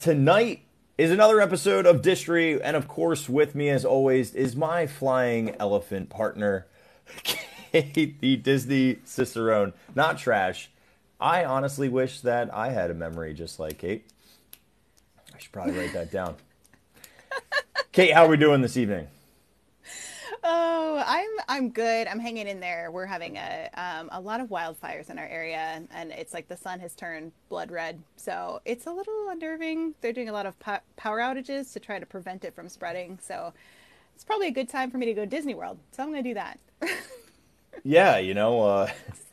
Tonight is another episode of Distory, and of course, with me as always is my flying elephant partner, Kate, the Disney Cicerone. Not trash. I honestly wish that I had a memory just like Kate. I should probably write that down. Kate, how are we doing this evening? Oh, I'm I'm good. I'm hanging in there. We're having a um, a lot of wildfires in our area, and it's like the sun has turned blood red, so it's a little unnerving. They're doing a lot of po- power outages to try to prevent it from spreading. So it's probably a good time for me to go to Disney World. So I'm going to do that. yeah, you know. Uh,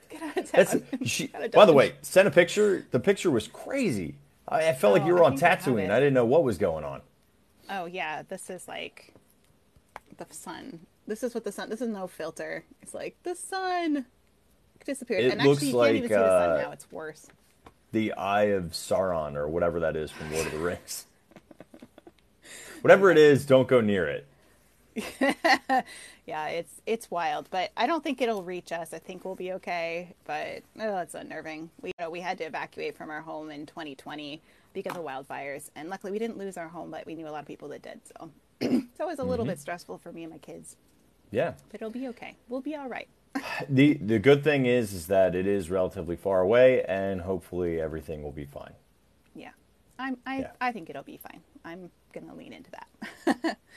Get out of town. She, by the way, send a picture. The picture was crazy. I, I felt Oh, like you were I on I Tatooine. I didn't know what was going on. Oh yeah, this is like the sun. This is what the sun. This is no filter. It's like the sun disappeared, It and looks actually you can't even like, see the sun uh, now. It's worse. the Eye of Sauron or whatever that is from Lord of the Rings. whatever it is, don't go near it. Yeah, it's it's wild, but I don't think it'll reach us. I think we'll be okay, but oh, it's unnerving. We you know, we had to evacuate from our home in 2020 because of wildfires, and luckily we didn't lose our home, but we knew a lot of people that did. So so it was a little bit stressful for me and my kids, Yeah. but it'll be okay. We'll be all right. The the good thing is is that it is relatively far away and hopefully everything will be fine. Yeah, I'm I Yeah. I think it'll be fine. I'm gonna lean into that.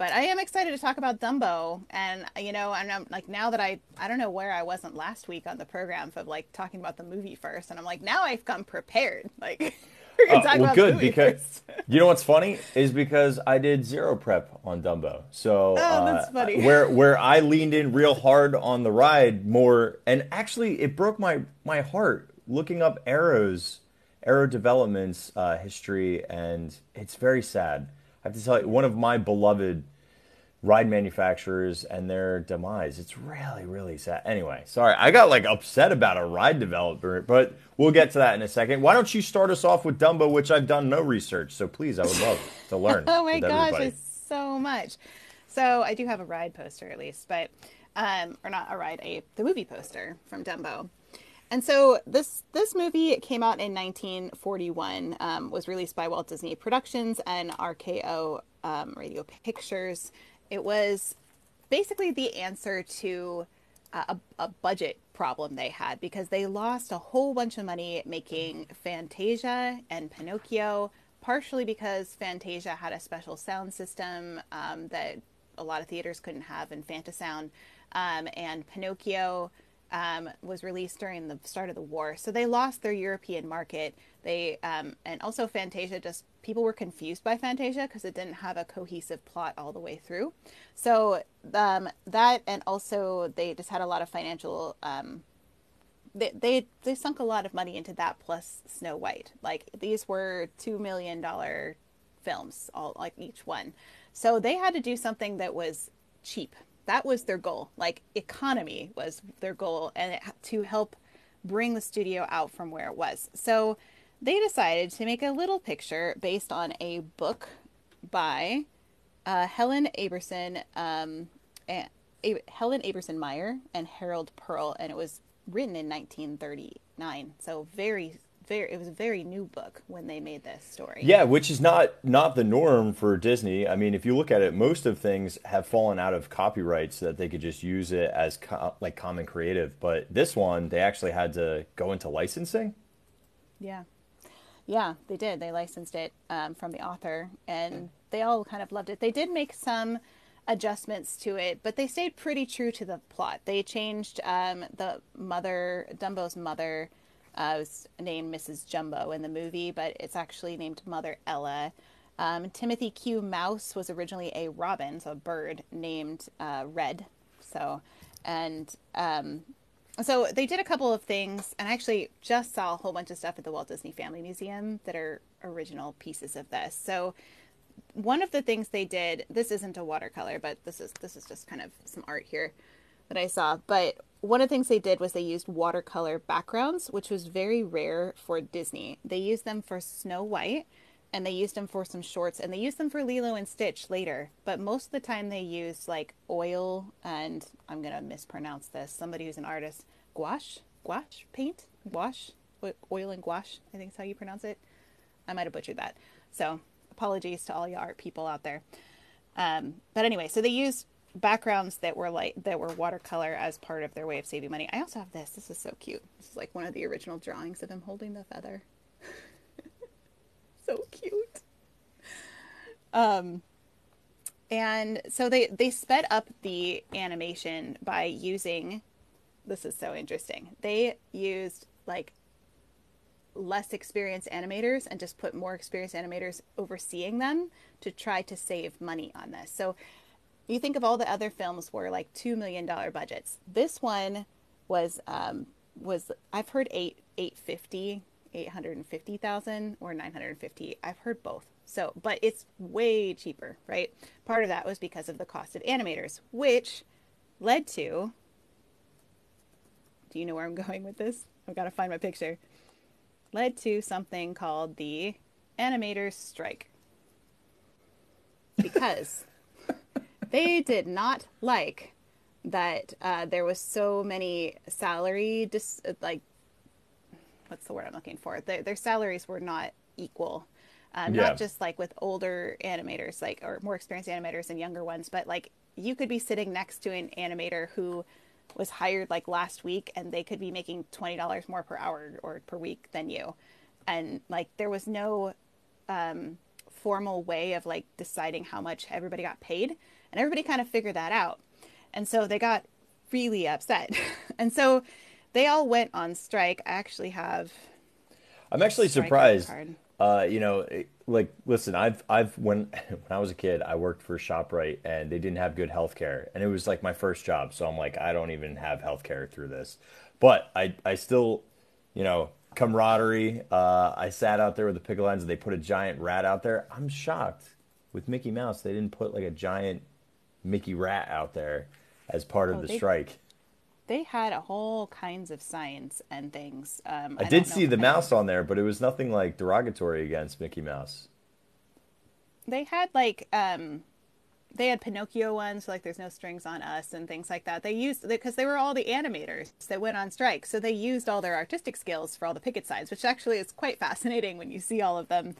But I am excited to talk about Dumbo, and you know, and I'm like now that I I don't know where I wasn't last week on the program of like talking about the movie first, and I'm like now I've come prepared. Like we're gonna Uh, talk well, about good because first. you know what's funny is because I did zero prep on Dumbo. So Oh, that's uh, funny. where where I leaned in real hard on the ride more, and actually it broke my my heart looking up Arrow's Arrow Development's uh, history, and it's very sad. I have to tell you, one of my beloved ride manufacturers and their demise. It's really, really sad. Anyway, sorry, I got like upset about a ride developer, but we'll get to that in a second. Why don't you start us off with Dumbo, which I've done no research, so please, I would love to learn. Oh my gosh, everybody. it's so much. So I do have a ride poster at least, but um, or not a ride, a the movie poster from Dumbo. And so this this movie came out in 1941, um, was released by Walt Disney Productions and RKO um, Radio Pictures. It was basically the answer to a, a budget problem they had because they lost a whole bunch of money making Fantasia and Pinocchio, partially because Fantasia had a special sound system um, that a lot of theaters couldn't have in Fantasound, um, and Pinocchio um, was released during the start of the war, so they lost their European market. They um, and also Fantasia just people were confused by Fantasia because it didn't have a cohesive plot all the way through. So um, that and also they just had a lot of financial. Um, they, they they sunk a lot of money into that plus Snow White. Like these were two million dollar films, all like each one. So they had to do something that was cheap. That was their goal. Like economy was their goal, and it, to help bring the studio out from where it was. So they decided to make a little picture based on a book by uh, Helen Aberson, um, and, A- Helen Aberson Mayer and Harold Pearl, and it was written in 1939. So very, very, it was a very new book when they made this story. Yeah, which is not not the norm for Disney. I mean, if you look at it, most of things have fallen out of copyright so that they could just use it as co- like common creative. But this one, they actually had to go into licensing. Yeah. Yeah, they did. They licensed it um, from the author, and they all kind of loved it. They did make some adjustments to it, but they stayed pretty true to the plot. They changed um, the mother, Dumbo's mother, uh, was named Mrs. Jumbo in the movie, but it's actually named Mother Ella. Um, Timothy Q. Mouse was originally a robin, so a bird named uh, Red. So, and um, so they did a couple of things, and I actually just saw a whole bunch of stuff at the Walt Disney Family Museum that are original pieces of this. So one of the things they did, this isn't a watercolor, but this is this is just kind of some art here that I saw. But one of the things they did was they used watercolor backgrounds, which was very rare for Disney. They used them for Snow White and they used them for some shorts and they used them for Lilo and Stitch later. But most of the time they used like oil and I'm going to mispronounce this. Somebody who's an artist, gouache, gouache paint, gouache, oil and gouache, I think is how you pronounce it. I might have butchered that. So apologies to all you art people out there. Um, but anyway, so they used backgrounds that were like that were watercolor as part of their way of saving money. I also have this. This is so cute. This is like one of the original drawings of him holding the feather. So cute. Um, and so they they sped up the animation by using. This is so interesting. They used like less experienced animators and just put more experienced animators overseeing them to try to save money on this. So you think of all the other films were like two million dollar budgets. This one was um, was I've heard eight eight fifty, eight hundred and fifty thousand or nine hundred and fifty. I've heard both. So, but it's way cheaper, right? Part of that was because of the cost of animators, which led to. Do you know where I'm going with this? I've got to find my picture. Led to something called the animators strike. Because they did not like that uh, there was so many salary dis- like what's the word I'm looking for? Their, their salaries were not equal. Um, Yeah. Not just like with older animators, like or more experienced animators and younger ones, but like you could be sitting next to an animator who was hired like last week, and they could be making twenty dollars more per hour or per week than you, and like there was no um, formal way of like deciding how much everybody got paid, and everybody kind of figured that out, and so they got really upset, and so they all went on strike. I actually have I'm actually surprised. Uh, you know, like listen, I've I've when when I was a kid, I worked for Shoprite and they didn't have good health care, and it was like my first job, so I'm like, I don't even have health care through this, but I I still, you know, camaraderie. Uh, I sat out there with the pickle lines, and they put a giant rat out there. I'm shocked with Mickey Mouse, they didn't put like a giant Mickey rat out there as part of Oh, the they- strike. They had a whole kinds of signs and things. Um, I don't did see the mouse on there, but it was nothing like derogatory against Mickey Mouse. They had like um, they had Pinocchio ones, like "There's no strings on us" and things like that. They used because they were all the animators that went on strike, so they used all their artistic skills for all the picket signs, which actually is quite fascinating when you see all of them.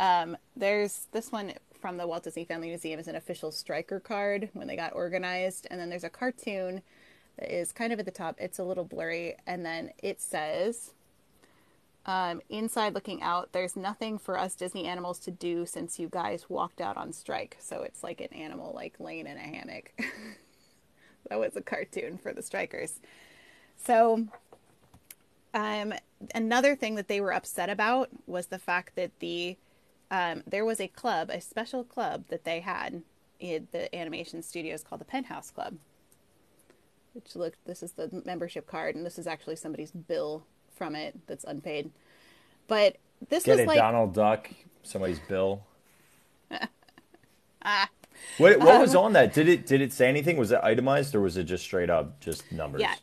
Um, there's this one from the Walt Disney Family Museum is an official striker card when they got organized, and then there's a cartoon that is kind of at the top. It's a little blurry, and then it says. Um, inside looking out, there's nothing for us Disney animals to do since you guys walked out on strike. So it's like an animal like laying in a hammock. that was a cartoon for the strikers. So um, another thing that they were upset about was the fact that the um, there was a club, a special club that they had in the animation studios called the Penthouse Club. Which look, this is the membership card, and this is actually somebody's bill from it that's unpaid. But this Get was it, like Donald Duck, somebody's bill. Ah. What what Um, was on that? Did it did it say anything? Was it itemized or was it just straight up just numbers? Yeah,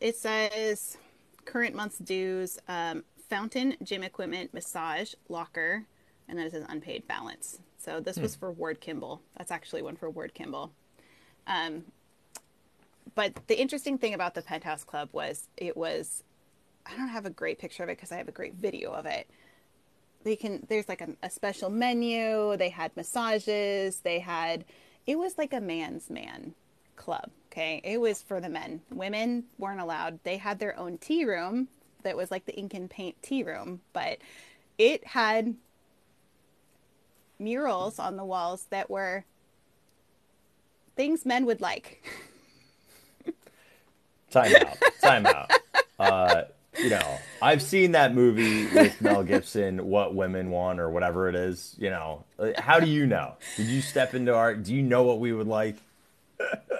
it says current month's dues, um, fountain, gym equipment, massage, locker, and then it says unpaid balance. So this was for Ward Kimball. That's actually one for Ward Kimball. Um, but the interesting thing about the Penthouse Club was it was, I don't have a great picture of it because I have a great video of it. They can, there's like a, a special menu. They had massages. They had, it was like a man's man club. Okay. It was for the men. Women weren't allowed. They had their own tea room that was like the ink and paint tea room, but it had murals on the walls that were things men would like. Time out. Time out. Uh, you know, I've seen that movie with Mel Gibson, What Women Want or whatever it is. You know, how do you know? Did you step into art? Do you know what we would like?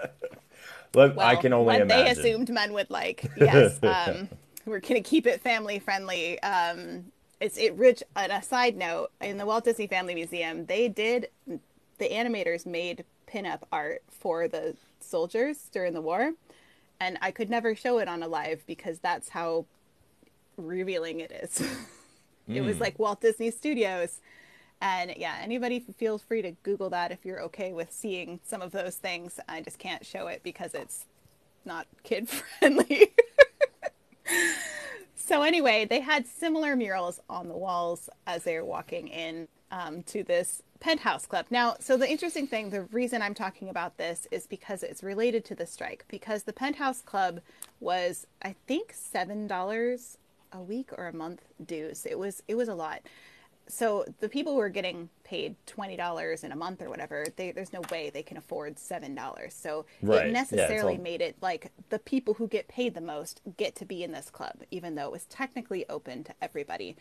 Look, I can only what imagine. they assumed men would like. Yes, um, we're gonna keep it family friendly. Um, it's it rich. On a side note, in the Walt Disney Family Museum, they did the animators made pinup art for the soldiers during the war, and I could never show it on a live because that's how revealing it is. it was like Walt Disney Studios. And yeah, anybody feel free to Google that if you're okay with seeing some of those things. I just can't show it because it's not kid friendly. so anyway, they had similar murals on the walls as they were walking in um, to this penthouse club. Now, so the interesting thing, the reason I'm talking about this is because it's related to the strike. Because the penthouse club was, I think, seven dollars a week or a month dues. It was it was a lot. So the people who are getting paid twenty dollars in a month or whatever, they, there's no way they can afford seven dollars. So Right. it Yeah, necessarily all- made it like the people who get paid the most get to be in this club, even though it was technically open to everybody.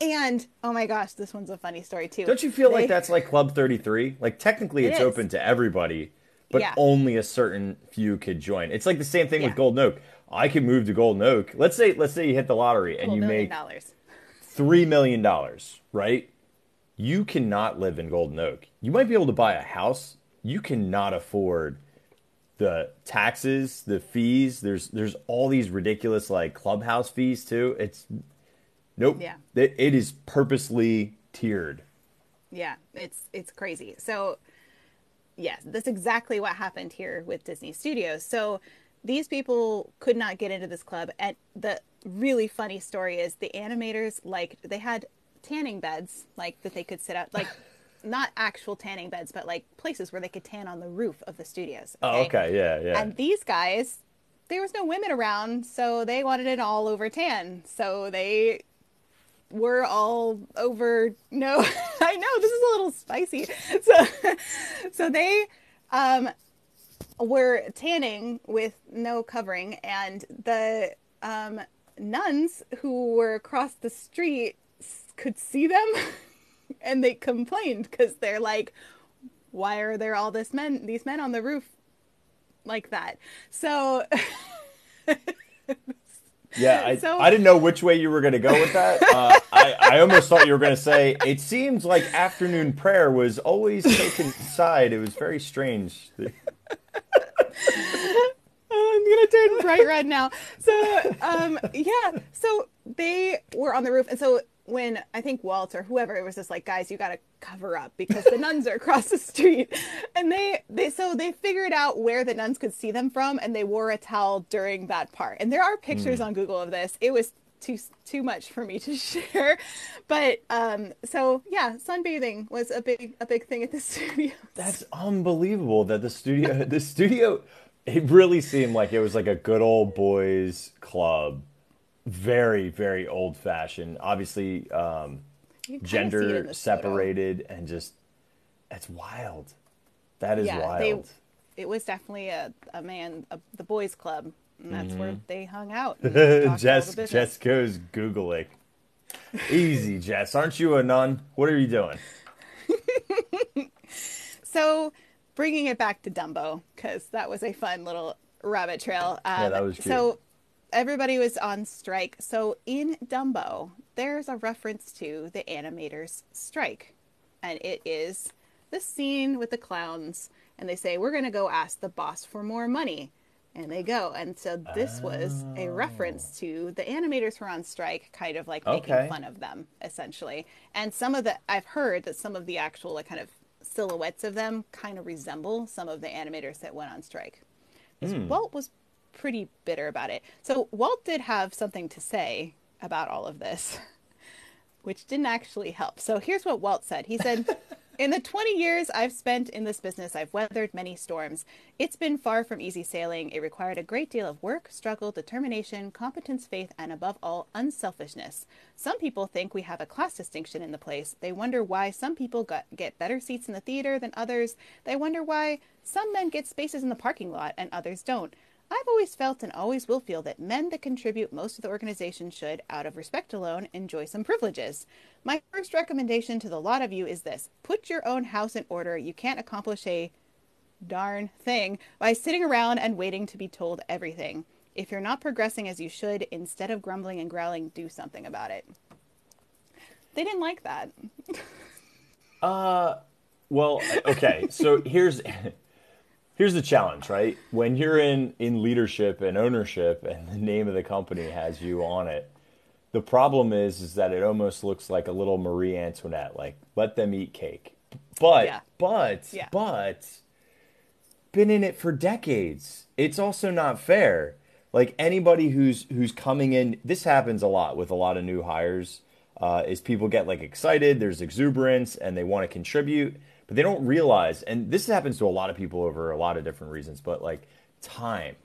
And oh my gosh, this one's a funny story too. Don't you feel like that's like Club 33? Like technically It it's is. open to everybody, but Yeah. only a certain few could join. It's like the same thing Yeah. with Golden Oak. I could move to Golden Oak. Let's say let's say you hit the lottery and you make dollars? three million dollars, right? You cannot live in Golden Oak. You might be able to buy a house. You cannot afford the taxes, the fees. There's there's all these ridiculous like clubhouse fees too. It's nope. Yeah. It, it is purposely tiered. Yeah, it's it's crazy. So, yes, that's exactly what happened here with Disney Studios. So, these people could not get into this club, and the really funny story is the animators like they had tanning beds like that they could sit out like not actual tanning beds but like places where they could tan on the roof of the studios Oh, okay, yeah, yeah. and these guys, there was no women around, so they wanted it all over tan. So they were all over. No, I know this is a little spicy. So, so they um, were tanning with no covering, and the um, nuns who were across the street could see them, and they complained because they're like, "Why are there all this men, these men on the roof like that. So Yeah, I, So- I didn't know which way you were going to go with that. Uh, I, I almost thought you were going to say, it seems like afternoon prayer was always taken aside. It was very strange. I'm gonna turn bright red now. So um yeah, so they were on the roof and so when I think Walt or whoever it was just like, guys, you gotta cover up because the nuns are across the street. And they they so they figured out where the nuns could see them from and they wore a towel during that part. And there are pictures on Google of this. It was too too much for me to share. But um so yeah, sunbathing was a big a big thing at the studio. That's unbelievable that the studio, the studio, it really seemed like it was like a good old boys club. Very, very old fashioned. Obviously, um, You can kinda see it in gender this photo. separated and just, it's wild. That is Yeah, wild. they- it was definitely a, a man a, the boys club and that's where Mm-hmm. they hung out and talked all Jess. Jess goes Googling. Easy, Jess. Aren't you a nun? What are you doing? so bringing it back to dumbo because that was a fun little rabbit trail um, that was cute. so everybody was on strike. So in dumbo there's a reference to the animators strike. And it is the scene with the clowns and they say we're going to go ask the boss for more money. And they go. And so this was a oh. reference to the animators who are on strike kind of like making Okay. fun of them essentially. And some of the i've heard that some of the actual like kind of silhouettes of them kind of resemble some of the animators that went on strike. 'Cause hmm. walt was pretty bitter about it so walt did have something to say about all of this which didn't actually help. So here's what Walt said. He said, In the 20 years I've spent in this business, I've weathered many storms. It's been far from easy sailing. It required a great deal of work, struggle, determination, competence, faith, and above all, unselfishness. Some people think we have a class distinction in the place. They wonder why some people got, get better seats in the theater than others. They wonder why some men get spaces in the parking lot and others don't. I've always felt and always will feel that men that contribute most to the organization should, out of respect alone, enjoy some privileges. My first recommendation to the lot of you is this put your own house in order. You can't accomplish a darn thing by sitting around and waiting to be told everything. If you're not progressing as you should, instead of grumbling and growling, do something about it. They didn't like that. Uh, well, okay. So here's here's the challenge, right? When you're in in leadership and ownership, and the name of the company has you on it, the problem is is that it almost looks like a little Marie Antoinette, like let them eat cake. But Yeah. but Yeah. but been in it for decades. It's also not fair. like anybody who's who's coming in, this happens a lot with a lot of new hires. Uh, is people get like excited, there's exuberance, and they want to contribute, but they don't realize. And this happens to a lot of people over a lot of different reasons, but like time,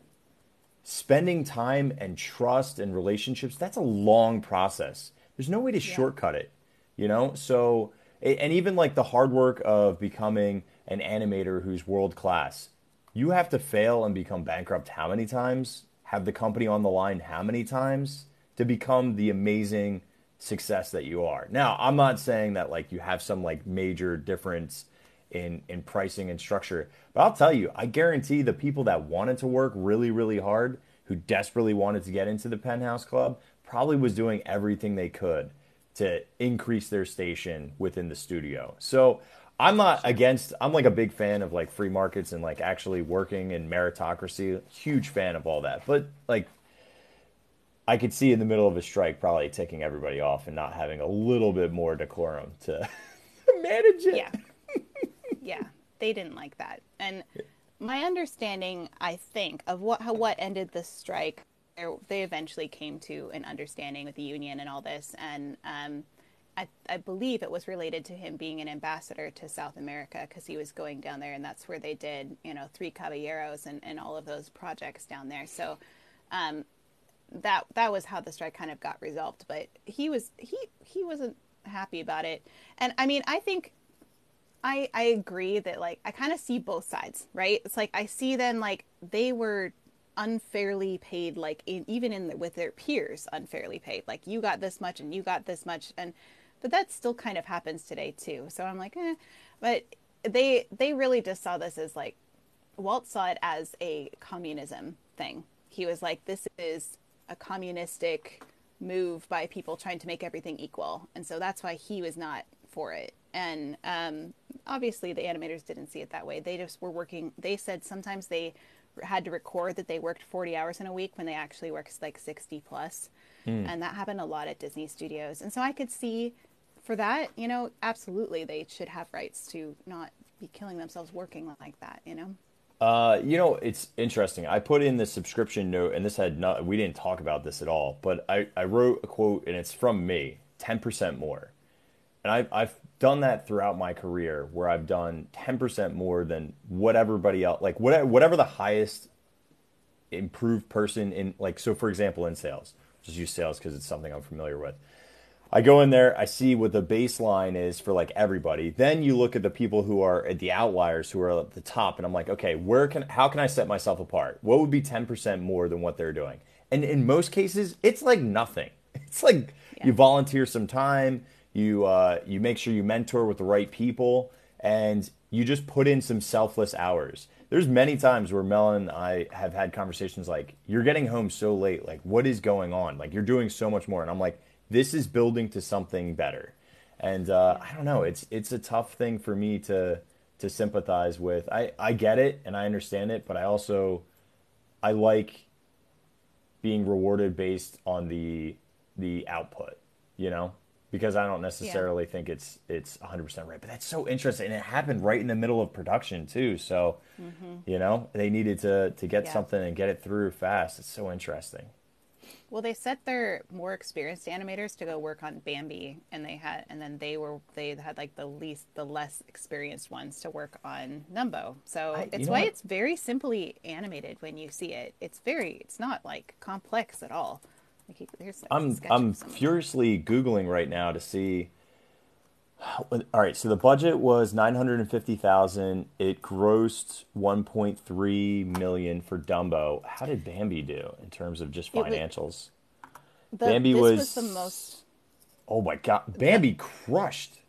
spending time and trust and relationships, that's a long process. There's no way to yeah. shortcut it, you know? So, and even like the hard work of becoming an animator who's world class, you have to fail and become bankrupt how many times? Have the company on the line how many times to become the amazing success that you are? Now, I'm not saying that like you have some like major difference in in pricing and structure. But I'll tell you, I guarantee the people that wanted to work really really hard, who desperately wanted to get into the Penthouse Club, probably was doing everything they could to increase their station within the studio. So I'm not against. I'm like a big fan of like free markets and like actually working in meritocracy. Huge fan of all that. But like, I could see in the middle of a strike probably taking everybody off and not having a little bit more decorum to manage it. Yeah, they didn't like that. And my understanding, I think, of what how what ended the strike, they eventually came to an understanding with the union and all this, and um, I, I, believe it was related to him being an ambassador to South America because he was going down there, and that's where they did, you know, Three Caballeros and, and all of those projects down there. So um, that that was how the strike kind of got resolved. But he was he he wasn't happy about it, and I mean, I think I I agree that like I kind of see both sides, right? It's like I see them like they were unfairly paid like in, even in the, with their peers unfairly paid. Like you got this much and you got this much and but that still kind of happens today too. So I'm like, eh. But they they really just saw this as like Walt saw it as a communism thing. He was like, this is a communistic move by people trying to make everything equal, and so that's why he was not for it. And um, obviously, the animators didn't see it that way. They just were working. They said sometimes they had to record that they worked 40 hours in a week when they actually worked like 60 plus. Mm. And that happened a lot at Disney studios. And so I could see for that, you know, absolutely they should have rights to not be killing themselves working like that, you know? Uh, you know, it's interesting. I put in the subscription note, and this had not, we didn't talk about this at all, but I, I wrote a quote, and it's from me 10% more and I've, I've done that throughout my career where I've done 10% more than what everybody else, like whatever, whatever the highest improved person in, like, so for example, in sales, just use sales because it's something I'm familiar with. I go in there, I see what the baseline is for like everybody. Then you look at the people who are at the outliers who are at the top, and I'm like, okay, where can how can I set myself apart? What would be 10% more than what they're doing? And in most cases, it's like nothing. It's like yeah. you volunteer some time, you uh, you make sure you mentor with the right people, and you just put in some selfless hours. There's many times where Mel and I have had conversations like, "You're getting home so late. Like, what is going on? Like, you're doing so much more." And I'm like, "This is building to something better." And uh, I don't know. It's it's a tough thing for me to to sympathize with. I I get it and I understand it, but I also I like being rewarded based on the the output. You know, because I don't necessarily yeah. think it's it's 100% right. But that's so interesting, and it happened right in the middle of production too. So, mm-hmm. you know, they needed to to get yeah. something and get it through fast. It's so interesting. Well, they set their more experienced animators to go work on Bambi, and they had, and then they were they had like the least, the less experienced ones to work on Dumbo. So I, it's why what? it's very simply animated when you see it. It's very, it's not like complex at all. I'm I'm furiously googling right now to see. All right, so the budget was nine hundred and fifty thousand. It grossed one point three million for Dumbo. How did Bambi do in terms of just financials? the, Bambi was, was, the most. Oh my god, Bambi the, crushed.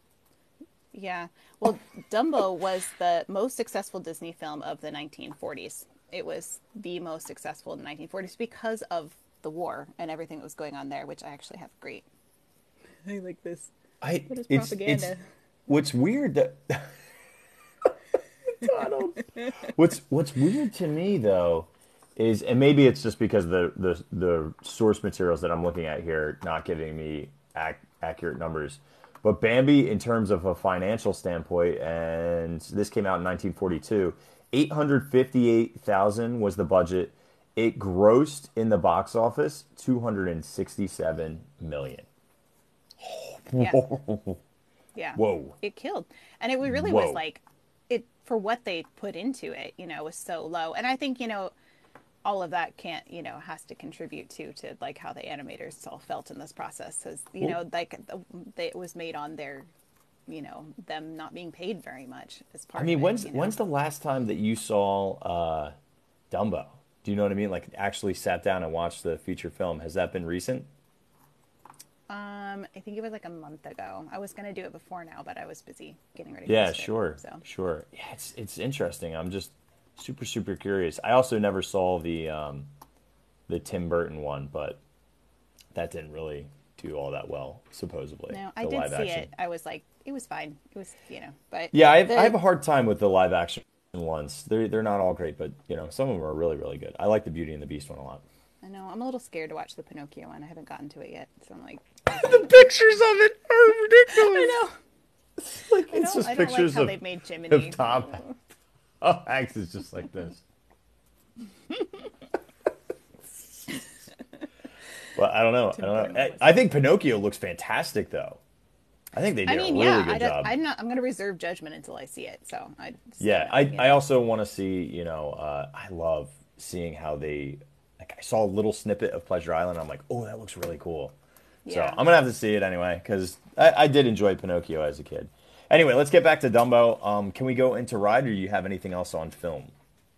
Yeah, well, Dumbo was the most successful Disney film of the 1940s. It was the most successful in the 1940s because of the war and everything that was going on there, which I actually have great. I like this. I what is it's, propaganda? It's, what's weird that Donald. what's what's weird to me though is, and maybe it's just because the the the source materials that I'm looking at here not giving me ac- accurate numbers. But Bambi, in terms of a financial standpoint, and this came out in 1942, 858,000 was the budget it grossed in the box office 267 million. Yeah. Yeah. Whoa. It killed. And it really Whoa. was like it for what they put into it, you know, was so low. And I think, you know, all of that can't, you know, has to contribute to to like how the animators all felt in this process cuz you know, like the- they, it was made on their you know, them not being paid very much as part I mean, of it, when's you know? when's the last time that you saw uh, Dumbo? Do you know what I mean? Like actually sat down and watched the feature film. Has that been recent? um I think it was like a month ago. I was going to do it before now, but I was busy getting ready Yeah, for this trip, sure, So, sure. Yeah, it's it's interesting. I'm just super super curious. I also never saw the um, the Tim Burton one, but that didn't really do all that well, supposedly. no, I did see action. it. I was like it was fine. It was, you know, but Yeah, I have, the- I have a hard time with the live action ones. They're they're not all great, but you know some of them are really really good. I like the Beauty and the Beast one a lot. I know. I'm a little scared to watch the Pinocchio one. I haven't gotten to it yet, so I'm like, the pictures of it are ridiculous. I know. Like it's don't, just I don't pictures like how of, they've made Jiminy. of Tom. Oh, Hanks is just like this. well, I don't know. I don't know. I, I think Pinocchio looks fantastic, though. I think they did I mean, a really yeah, good I job. I'm not. I'm going to reserve judgment until I see it. So I. Yeah, I, I also want to see, you know, uh, I love seeing how they, like, I saw a little snippet of Pleasure Island. I'm like, oh, that looks really cool. So I'm going to have to see it anyway, because I, I did enjoy Pinocchio as a kid. Anyway, let's get back to Dumbo. Um, can we go into ride, or do you have anything else on film?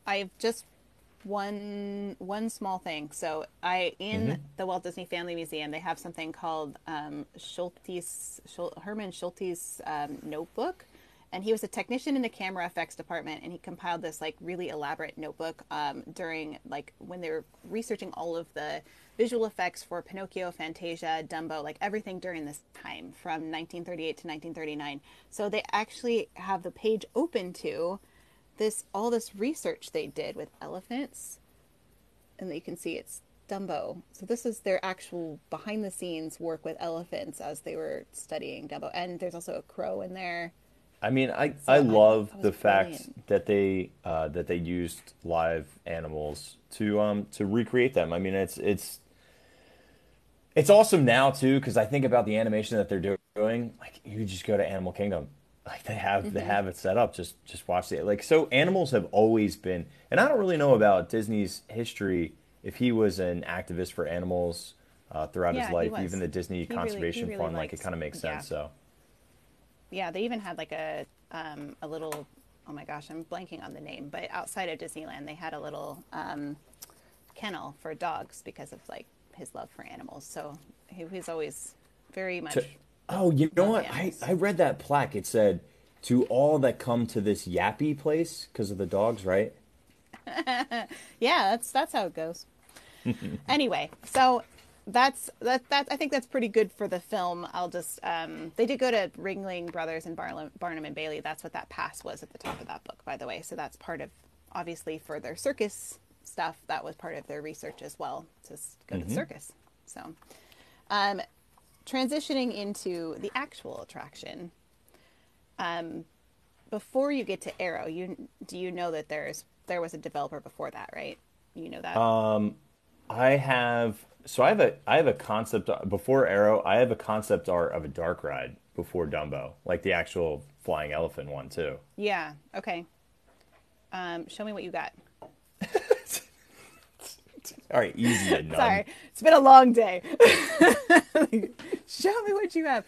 I've just one one small thing. So I in Mm-hmm. the Walt Disney Family Museum they have something called um, Schultheis Schul- Herman Schultheis um, notebook, and he was a technician in the camera effects department, and he compiled this like really elaborate notebook um, during like when they were researching all of the visual effects for Pinocchio, Fantasia, Dumbo, like everything during this time from 1938 to 1939. So they actually have the page open to this all this research they did with elephants and you can see it's Dumbo. So this is their actual behind the scenes work with elephants as they were studying Dumbo. And there's also a crow in there. I mean, I, So I I- love was the fact that they uh, that they used live animals to um to recreate them. I mean, it's it's it's awesome now too because I think about the animation that they're doing. Like you just go to Animal Kingdom, like they have they Mm-hmm. have it set up. Just just watch it. Like so, animals have always been, and I don't really know about Disney's history. If he was an activist for animals uh, throughout Yeah, his life, even the Disney He Conservation really Fund, like it kind of makes yeah. sense. So. Yeah, they even had like a um, a little oh my gosh, I'm blanking on the name, but outside of Disneyland they had a little um, kennel for dogs because of like his love for animals. So he was always very much To- oh, you know what? I, animals. I read that plaque. It said, "To all that come to this yappy place because of the dogs." Right? Yeah, that's that's how it goes. anyway, so that's that that I think that's pretty good for the film. I'll just um they did go to Ringling Brothers and Barnum, Barnum and Bailey. That's what that pass was at the top of that book, by the way. So that's part of obviously for their circus stuff. That was part of their research as well to go to the circus. So, um, transitioning into the actual attraction. Um, before you get to Arrow, you do you know that there's there was a developer before that, right? You know that. I have so I have a I have a concept before Arrow. I have a concept art of a dark ride before Dumbo, like the actual flying elephant one too. yeah. Okay. Um, show me what you got. All right, easy nun. Sorry, it's been a long day. show me what you have.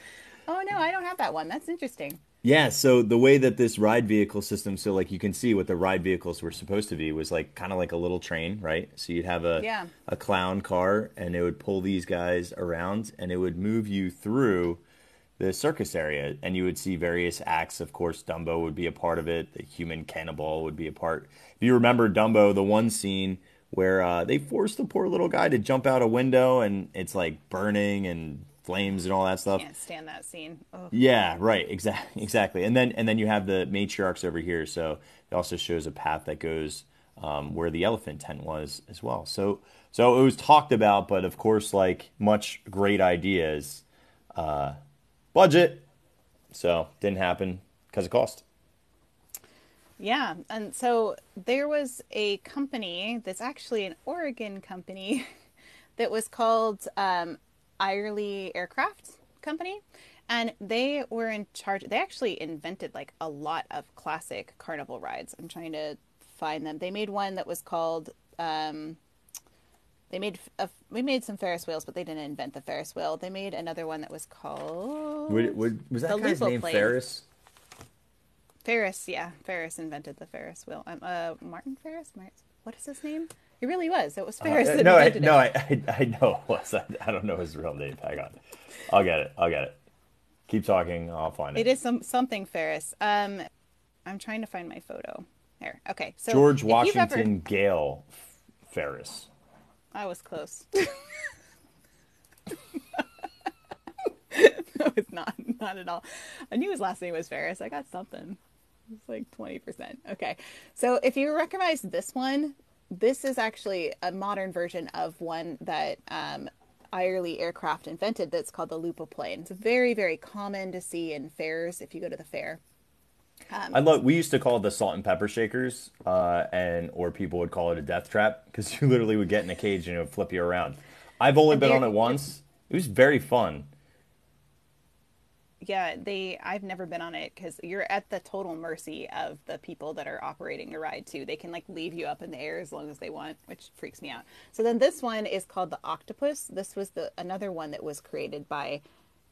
Oh no, I don't have that one. That's interesting. Yeah, so the way that this ride vehicle system, so like you can see what the ride vehicles were supposed to be was like kind of like a little train, right? So you'd have a Yeah. a clown car and it would pull these guys around and it would move you through the circus area and you would see various acts. Of course, Dumbo would be a part of it. The human cannibal would be a part. If you remember Dumbo, the one scene where uh, they forced the poor little guy to jump out a window and it's like burning and flames and all that stuff. Can't stand that scene. Oh, Yeah, right. Exactly. Exactly. And then and then you have the matriarchs over here. So it also shows a path that goes um, where the elephant tent was as well. So so it was talked about, but of course, like much great ideas, uh, budget. So didn't happen because of cost. Yeah, and so there was a company that's actually an Oregon company that was called um, Eyerly Aircraft Company, and they were in charge. They actually invented like a lot of classic carnival rides. I'm trying to find them. They made one that was called. Um, they made a, we made some Ferris wheels, but they didn't invent the Ferris wheel. They made another one that was called. Would, would, was that The guy's name plane. Ferris? Ferris, yeah, Ferris invented the Ferris wheel. Um, uh, Martin Ferris. Mar- what is his name? He really was. It was Ferris. Uh, no, I, invented no. I, I, I know it was. I, I don't know his real name. Hang on. I'll get it. I'll get it. Keep talking. I'll find it. It is some something Ferris. Um, I'm trying to find my photo. There. Okay. So George you've ever- Washington Gale Ferris. I was close. no, it's not. Not at all. I knew his last name was Ferris. I got something. It's like 20%. Okay. So if you recognize this one, this is actually a modern version of one that um, Eyerly Aircraft invented that's called the Loop-O-Plane. It's very, very common to see in fairs if you go to the fair. I love. We used to call it the salt and pepper shakers, uh, and or people would call it a death trap because you literally would get in a cage and it would flip you around. I've only been on it once. It was very fun. Yeah, they. I've never been on it because you're at the total mercy of the people that are operating the ride too. They can like leave you up in the air as long as they want, which freaks me out. So then this one is called the Octopus. This was the another one that was created by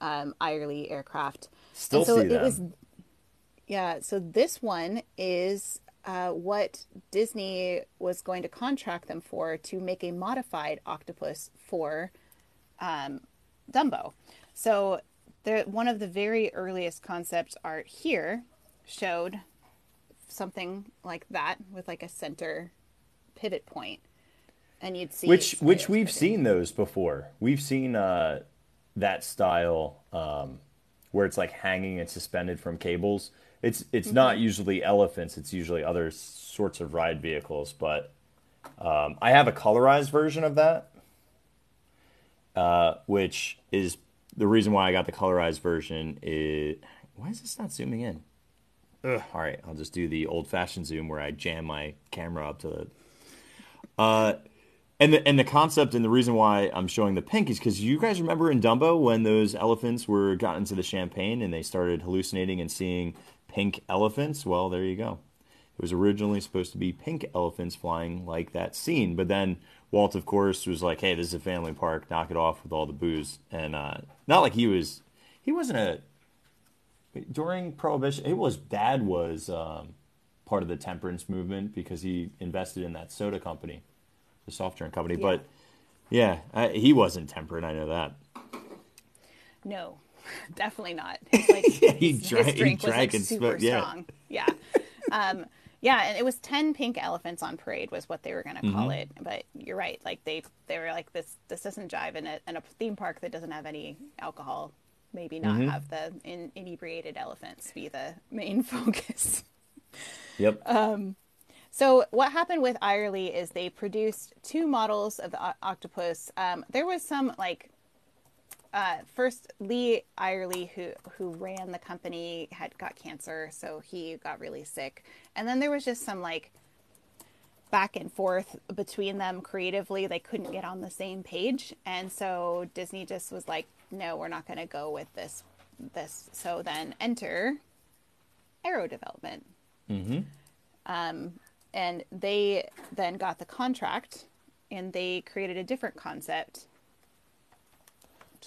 um, Eyerly Aircraft. Still and so see it was. Yeah, so this one is uh, what Disney was going to contract them for to make a modified octopus for um, Dumbo. So the one of the very earliest concept art here showed something like that with like a center pivot point, and you'd see which which we've pretty. seen those before. We've seen uh, that style um, where it's like hanging and suspended from cables. It's it's Mm-hmm. not usually elephants. It's usually other sorts of ride vehicles. But um, I have a colorized version of that, uh, which is the reason why I got the colorized version. Is why is this not zooming in? Ugh. All right, I'll just do the old-fashioned zoom where I jam my camera up to the uh, and the and the concept and the reason why I'm showing the pink is because you guys remember in Dumbo when those elephants were got into the champagne and they started hallucinating and seeing pink elephants. Well, there you go. It was originally supposed to be pink elephants flying like that scene, but then Walt, of course, was like, "Hey, this is a family park. Knock it off with all the booze." And uh, not like he was, he wasn't a during Prohibition. It was dad was um, part of the temperance movement because he invested in that soda company, the soft drink company. Yeah. But yeah, I, he wasn't temperate. I know that. No, definitely not. Like he his, drank- he drank like and super smoked- yeah. strong. Yeah. Um, yeah, and it was ten pink elephants on parade was what they were going to call Mm-hmm. it. But you're right, like they they were like this this doesn't jive in a in a theme park that doesn't have any alcohol. Maybe not Mm-hmm. have the in, inebriated elephants be the main focus. Yep. So what happened with Eyerly is they produced two models of the o- octopus. Um, there was some like uh, first Lee Eyerly, who who ran the company, had got cancer, so he got really sick, and then there was just some like back and forth between them creatively. They couldn't get on the same page, and so Disney just was like, "No, we're not going to go with this." This so then enter Arrow Development and they then got the contract and they created a different concept.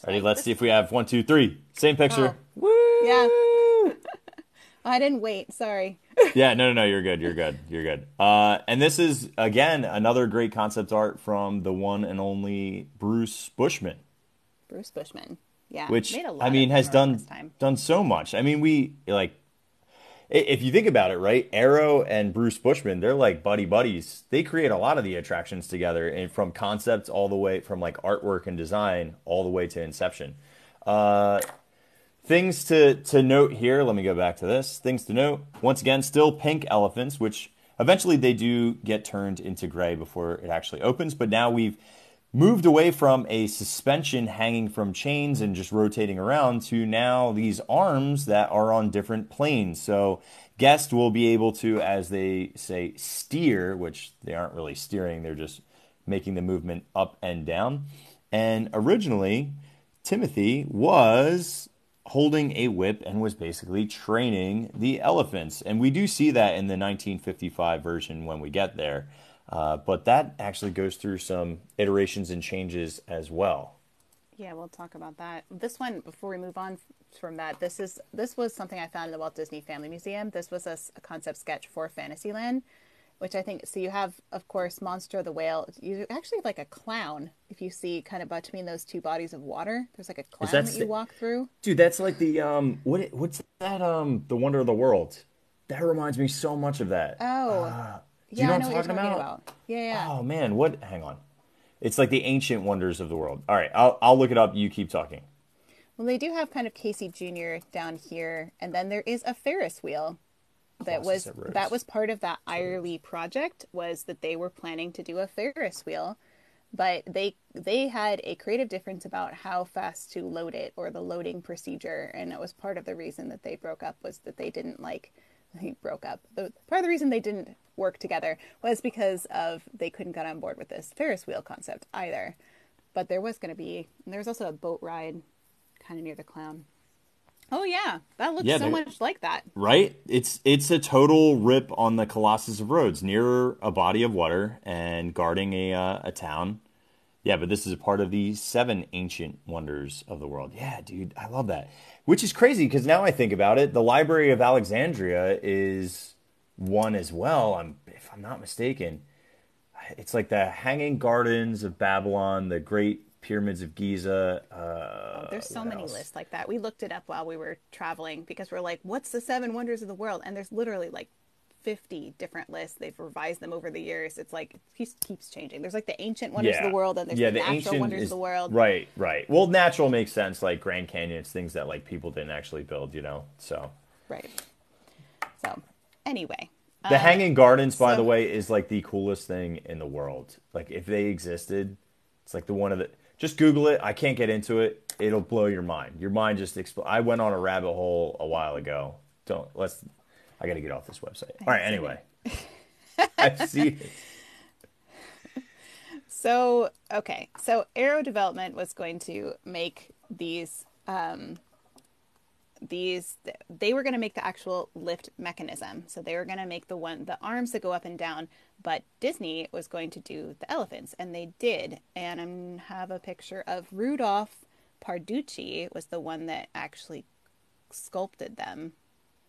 Ready? like Let's see if we have one, two, three. Same picture. Woo! Yeah. I didn't wait. Sorry. yeah, no, no, no, you're good, you're good, you're good. Uh, and this is again another great concept art from the one and only Bruce Bushman. Bruce Bushman. Yeah. which made a lot I mean has done done so much. I mean, we like if you think about it, right? Arrow and Bruce Bushman, they're like buddy buddies. They create a lot of the attractions together, and from concepts all the way from like artwork and design all the way to inception. Uh, things to to note here. Let me go back to this. Things to note. Once again, still pink elephants, which eventually they do get turned into gray before it actually opens. But now we've moved away from a suspension hanging from chains and just rotating around to now these arms that are on different planes. So Guests will be able to, as they say, steer, which they aren't really steering, they're just making the movement up and down. And originally, Timothy was holding a whip and was basically training the elephants. And we do see that in the 1955 version when we get there. Uh, but that actually goes through some iterations and changes as well. Yeah, we'll talk about that. This one, before we move on from that, this is this was something I found in the Walt Disney Family Museum. This was a, a concept sketch for Fantasyland, which I think. So you have, of course, Monstro the whale. You actually have like a clown. If you see kind of between those two bodies of water, there's like a clown that, that you walk through. Dude, that's like the um, what what's that um, the Wonder of the World. That reminds me so much of that. Oh, uh, yeah, you know I know what, what you're talking about? about? Yeah, yeah. Oh man, what? Hang on. It's like the ancient wonders of the world. All right, I'll I'll look it up. You keep talking. Well, they do have kind of Casey Jr. down here, and then there is a Ferris wheel oh, that was that was part of that Eyerly project was that they were planning to do a Ferris wheel, but they they had a creative difference about how fast to load it or the loading procedure, and it was part of the reason that they broke up was that they didn't like they broke up. The, part of the reason they didn't work together was because of they couldn't get on board with this Ferris wheel concept either. But there was going to be, there was also a boat ride kind of near the clown. Oh yeah, that looks yeah, so much like that. Right? It's it's a total rip on the Colossus of Rhodes, near a body of water and guarding a uh, a town. Yeah, but this is a part of the seven ancient wonders of the world. Yeah, dude, I love that. Which is crazy because now I think about it, the Library of Alexandria is one as well. I'm if I'm not mistaken. It's like the Hanging Gardens of Babylon, the Great pyramids of Giza. Uh, oh, there's so many else? lists like that. We looked it up while we were traveling because we're like, what's the seven wonders of the world? And there's literally like 50 different lists. They've revised them over the years. It's like it keeps changing. There's like the ancient wonders yeah. of the world, and there's yeah, the, the natural wonders is, of the world. Right, right. Well, natural makes sense. Like Grand Canyon, it's things that like people didn't actually build. You know, so right. So anyway, the uh, Hanging Gardens, by so, the way, is like the coolest thing in the world. Like if they existed, it's like the one of the just Google it. I can't get into it. It'll blow your mind. Your mind just expl- I went on a rabbit hole a while ago. Don't let's. I got to get off this website. All right. Anyway, I see it. So okay, so Arrow Development was going to make these. Um, these they were going to make the actual lift mechanism so they were going to make the one the arms that go up and down but Disney was going to do the elephants, and they did. And I have a picture of Rudolph Parducci was the one that actually sculpted them,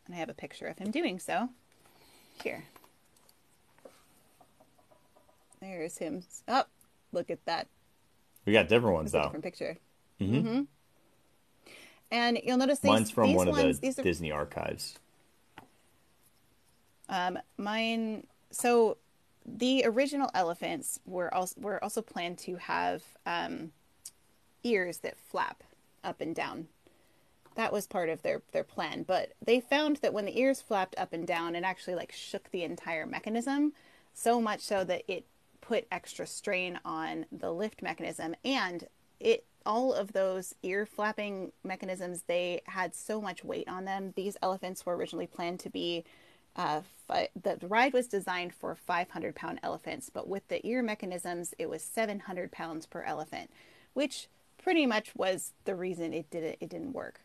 and I have a picture of him doing so. Here. There's him. Oh, look at that. We got different ones though. different picture. Mm-hmm. mm-hmm. And you'll notice these. Mine's from these one ones, of the Disney archives. Um, mine. So the original elephants were also were also planned to have um, ears that flap up and down. That was part of their their plan, but they found that when the ears flapped up and down, it actually like shook the entire mechanism, so much so that it put extra strain on the lift mechanism, and it all of those ear flapping mechanisms they had so much weight on them. These elephants were originally planned to be uh, the ride was designed for 500 pound elephants, but with the ear mechanisms, it was 700 pounds per elephant, which pretty much was the reason it didn't it didn't work.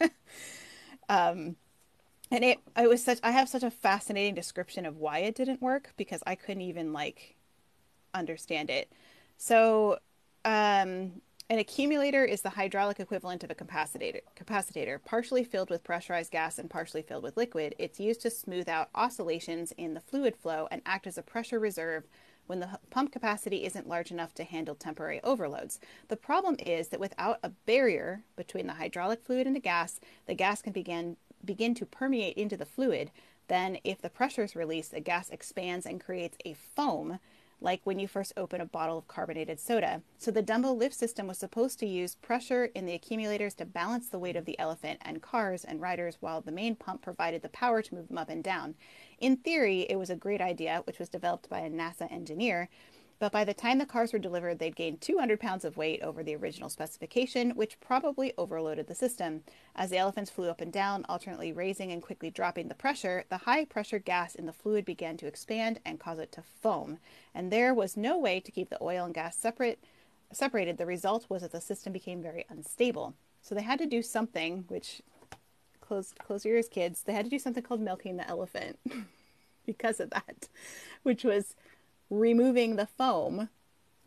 um, and it I was such I have such a fascinating description of why it didn't work because I couldn't even like understand it. So um, an accumulator is the hydraulic equivalent of a capacitator, capacitator, partially filled with pressurized gas and partially filled with liquid. It's used to smooth out oscillations in the fluid flow and act as a pressure reserve when the pump capacity isn't large enough to handle temporary overloads. The problem is that without a barrier between the hydraulic fluid and the gas, the gas can begin begin to permeate into the fluid. Then if the pressure is released, the gas expands and creates a foam like when you first open a bottle of carbonated soda. So the Dumbo lift system was supposed to use pressure in the accumulators to balance the weight of the elephant and cars and riders while the main pump provided the power to move them up and down. In theory, it was a great idea, which was developed by a NASA engineer. But by the time the cars were delivered, they'd gained 200 pounds of weight over the original specification, which probably overloaded the system. As the elephants flew up and down, alternately raising and quickly dropping the pressure, the high pressure gas in the fluid began to expand and cause it to foam. And there was no way to keep the oil and gas separate separated. The result was that the system became very unstable. So they had to do something, which close close your ears, kids. They had to do something called milking the elephant because of that, which was removing the foam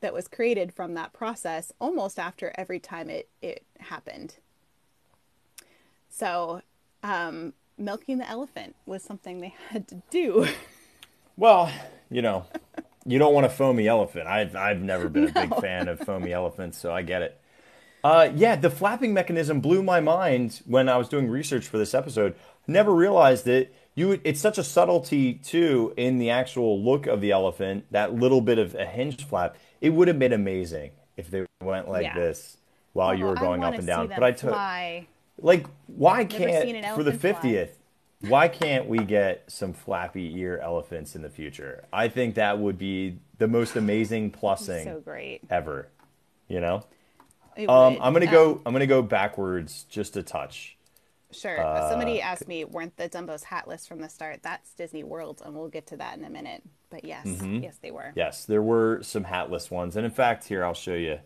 that was created from that process almost after every time it, it happened. So, um, milking the elephant was something they had to do. Well, you know, you don't want a foamy elephant. I've, I've never been a big fan of foamy elephants, so I get it. Uh, yeah, the flapping mechanism blew my mind when I was doing research for this episode. Never realized it you would, it's such a subtlety too in the actual look of the elephant that little bit of a hinge flap. It would have been amazing if they went like yeah. this while well, you were going up and down. but i took fly. like why can't for the 50th fly. why can't we get some flappy ear elephants in the future? I think that would be the most amazing plussing so great. ever you know? Um, i'm gonna go i'm gonna go backwards just a touch Sure. Uh, Somebody asked me, weren't the Dumbos hatless from the start? That's Disney World, and we'll get to that in a minute. But yes, mm-hmm. yes, they were. Yes, there were some hatless ones. And in fact, here I'll show you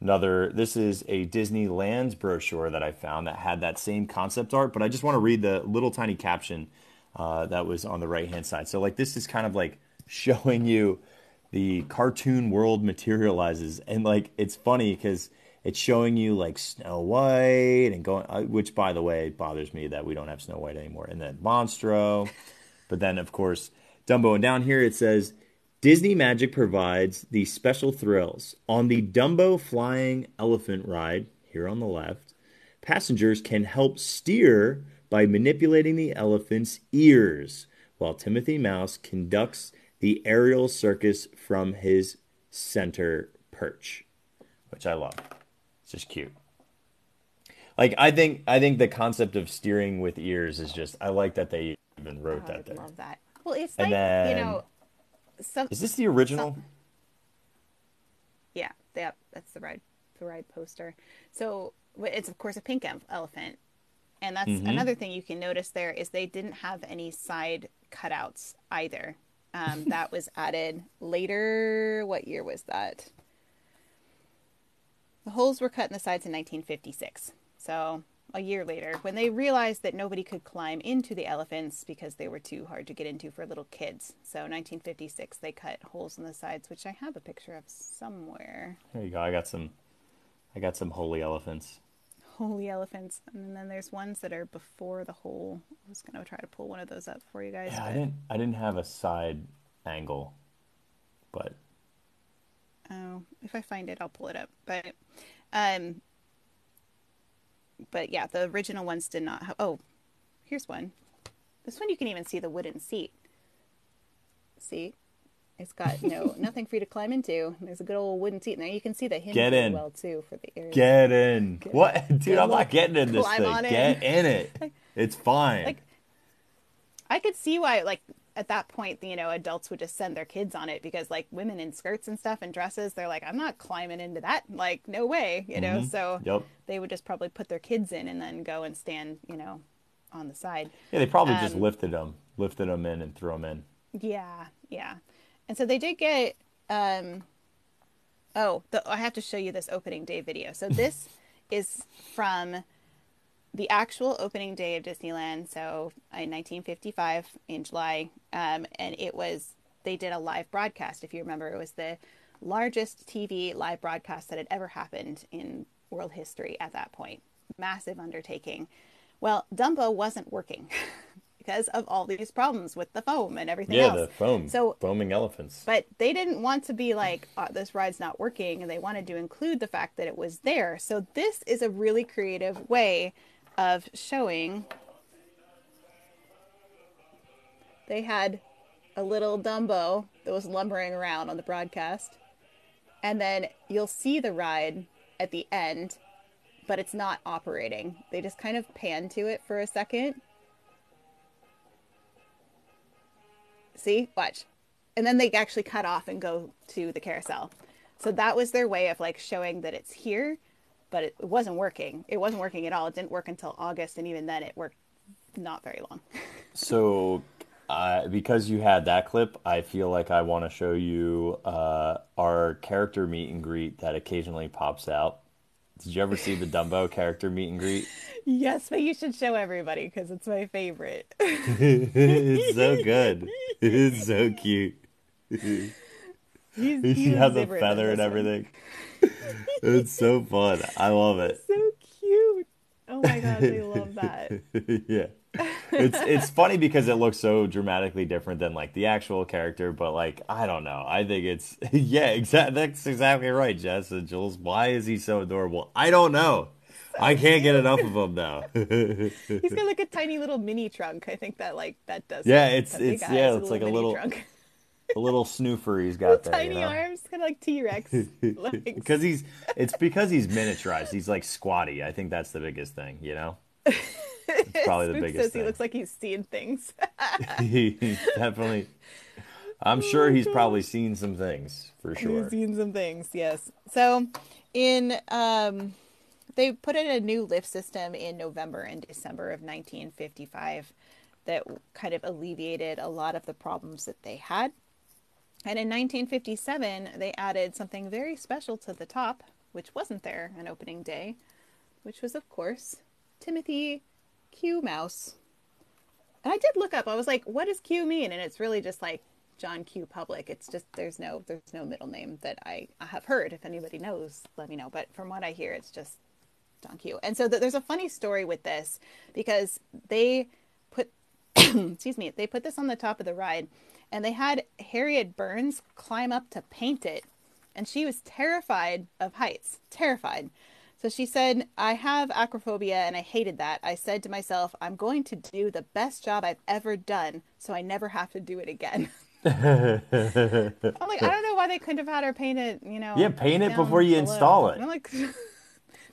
another. This is a Disneyland's brochure that I found that had that same concept art, but I just want to read the little tiny caption uh, that was on the right hand side. So, like, this is kind of like showing you the cartoon world materializes. And, like, it's funny because it's showing you like Snow White and going, uh, which by the way bothers me that we don't have Snow White anymore, and then Monstro, but then of course Dumbo, and down here it says Disney Magic provides the special thrills on the Dumbo Flying Elephant Ride here on the left. Passengers can help steer by manipulating the elephant's ears, while Timothy Mouse conducts the aerial circus from his center perch, which I love. It's just cute. Like I think I think the concept of steering with ears is just I like that they even wrote oh, that there. Love that. Well, it's and like then, you know, some, is this the original? Some, yeah, yeah, that's the ride the ride poster. So it's of course a pink elephant, and that's mm-hmm. another thing you can notice there is they didn't have any side cutouts either. Um, that was added later. What year was that? The holes were cut in the sides in 1956. So, a year later, when they realized that nobody could climb into the elephants because they were too hard to get into for little kids. So, 1956, they cut holes in the sides, which I have a picture of somewhere. There you go. I got some. I got some holy elephants. Holy elephants, and then there's ones that are before the hole. I was gonna try to pull one of those up for you guys. Yeah, but... I didn't. I didn't have a side angle, but Oh, if I find it, I'll pull it up. But, um, but yeah, the original ones did not have. Oh, here's one. This one you can even see the wooden seat. See, it's got no nothing for you to climb into. There's a good old wooden seat in there. You can see the hinge Get in. well too for the area. Get in. Get what, dude? Get I'm not getting in this thing. Get in it. It's fine. Like, I could see why, like, at that point, you know, adults would just send their kids on it because like women in skirts and stuff and dresses, they're like, I'm not climbing into that. Like, no way, you know? Mm-hmm. So yep. they would just probably put their kids in and then go and stand, you know, on the side. Yeah, they probably um, just lifted them, lifted them in and threw them in. Yeah, yeah. And so they did get, um, oh, the, I have to show you this opening day video. So this is from the actual opening day of Disneyland, so in 1955 in July, um, and it was they did a live broadcast. If you remember, it was the largest TV live broadcast that had ever happened in world history at that point. Massive undertaking. Well, Dumbo wasn't working because of all these problems with the foam and everything yeah, else. the foam. So foaming elephants. But they didn't want to be like oh, this ride's not working, and they wanted to include the fact that it was there. So this is a really creative way of showing they had a little Dumbo that was lumbering around on the broadcast. And then you'll see the ride at the end, but it's not operating. They just kind of pan to it for a second. See? Watch. and then they actually cut off and go to the carousel. So that was their way of like showing that it's here, but it, it wasn't working. It wasn't working at all. It didn't work until August, and even then, it worked not very long. So, uh, because you had that clip, I feel like I want to show you uh, our character meet and greet that occasionally pops out. Did you ever see the Dumbo character meet and greet? yes, but you should show everybody because it's my favorite. it's so good. It's so cute. He's, He he's has a feather and everything. It's so fun. I love it. So cute. Oh my gosh, I love that. yeah. It's it's funny because it looks so dramatically different than like the actual character, but like I don't know. I think it's yeah, exactly. That's exactly right, Jess and Jules. Why is he so adorable? I don't know. I can't get enough of him now. He's got like a tiny little mini trunk. I think that like that does. Yeah, it's- it's- yeah, it's like a little- trunk. A little snoofer he's got there, tiny you know? arms, kind of like T Rex. Because he's it's because he's miniaturized. He's like squatty. I think that's the biggest thing, you know. It's probably the biggest says thing. he looks like he's seen things. he definitely. I'm sure he's probably seen some things for sure. He's seen some things, yes. So, in um, they put in a new lift system in November and December of 1955 that kind of alleviated a lot of the problems that they had. And in 1957, they added something very special to the top, which wasn't there on opening day, which was, of course, Timothy Q Mouse. And I did look up. I was like, "What does Q mean?" And it's really just like John Q Public. It's just there's no there's no middle name that I, I have heard. If anybody knows, let me know. But from what I hear, it's just John Q. And so th- there's a funny story with this because they put excuse me they put this on the top of the ride, and they had Harriet Burns climb up to paint it, and she was terrified of heights, terrified. So she said, I have acrophobia and I hated that. I said to myself, I'm going to do the best job I've ever done so I never have to do it again. I'm like, I don't know why they couldn't have had her paint it, you know. Yeah, paint it before you below. install it. I'm like, there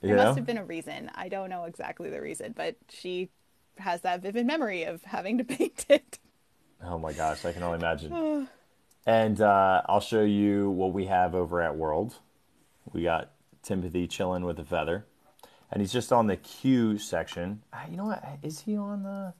You must know? have been a reason. I don't know exactly the reason, but she has that vivid memory of having to paint it. Oh my gosh, I can only imagine. and uh, I'll show you what we have over at World. We got Timothy chilling with a feather, and he's just on the Q section. Ah, You know what? Is he on the?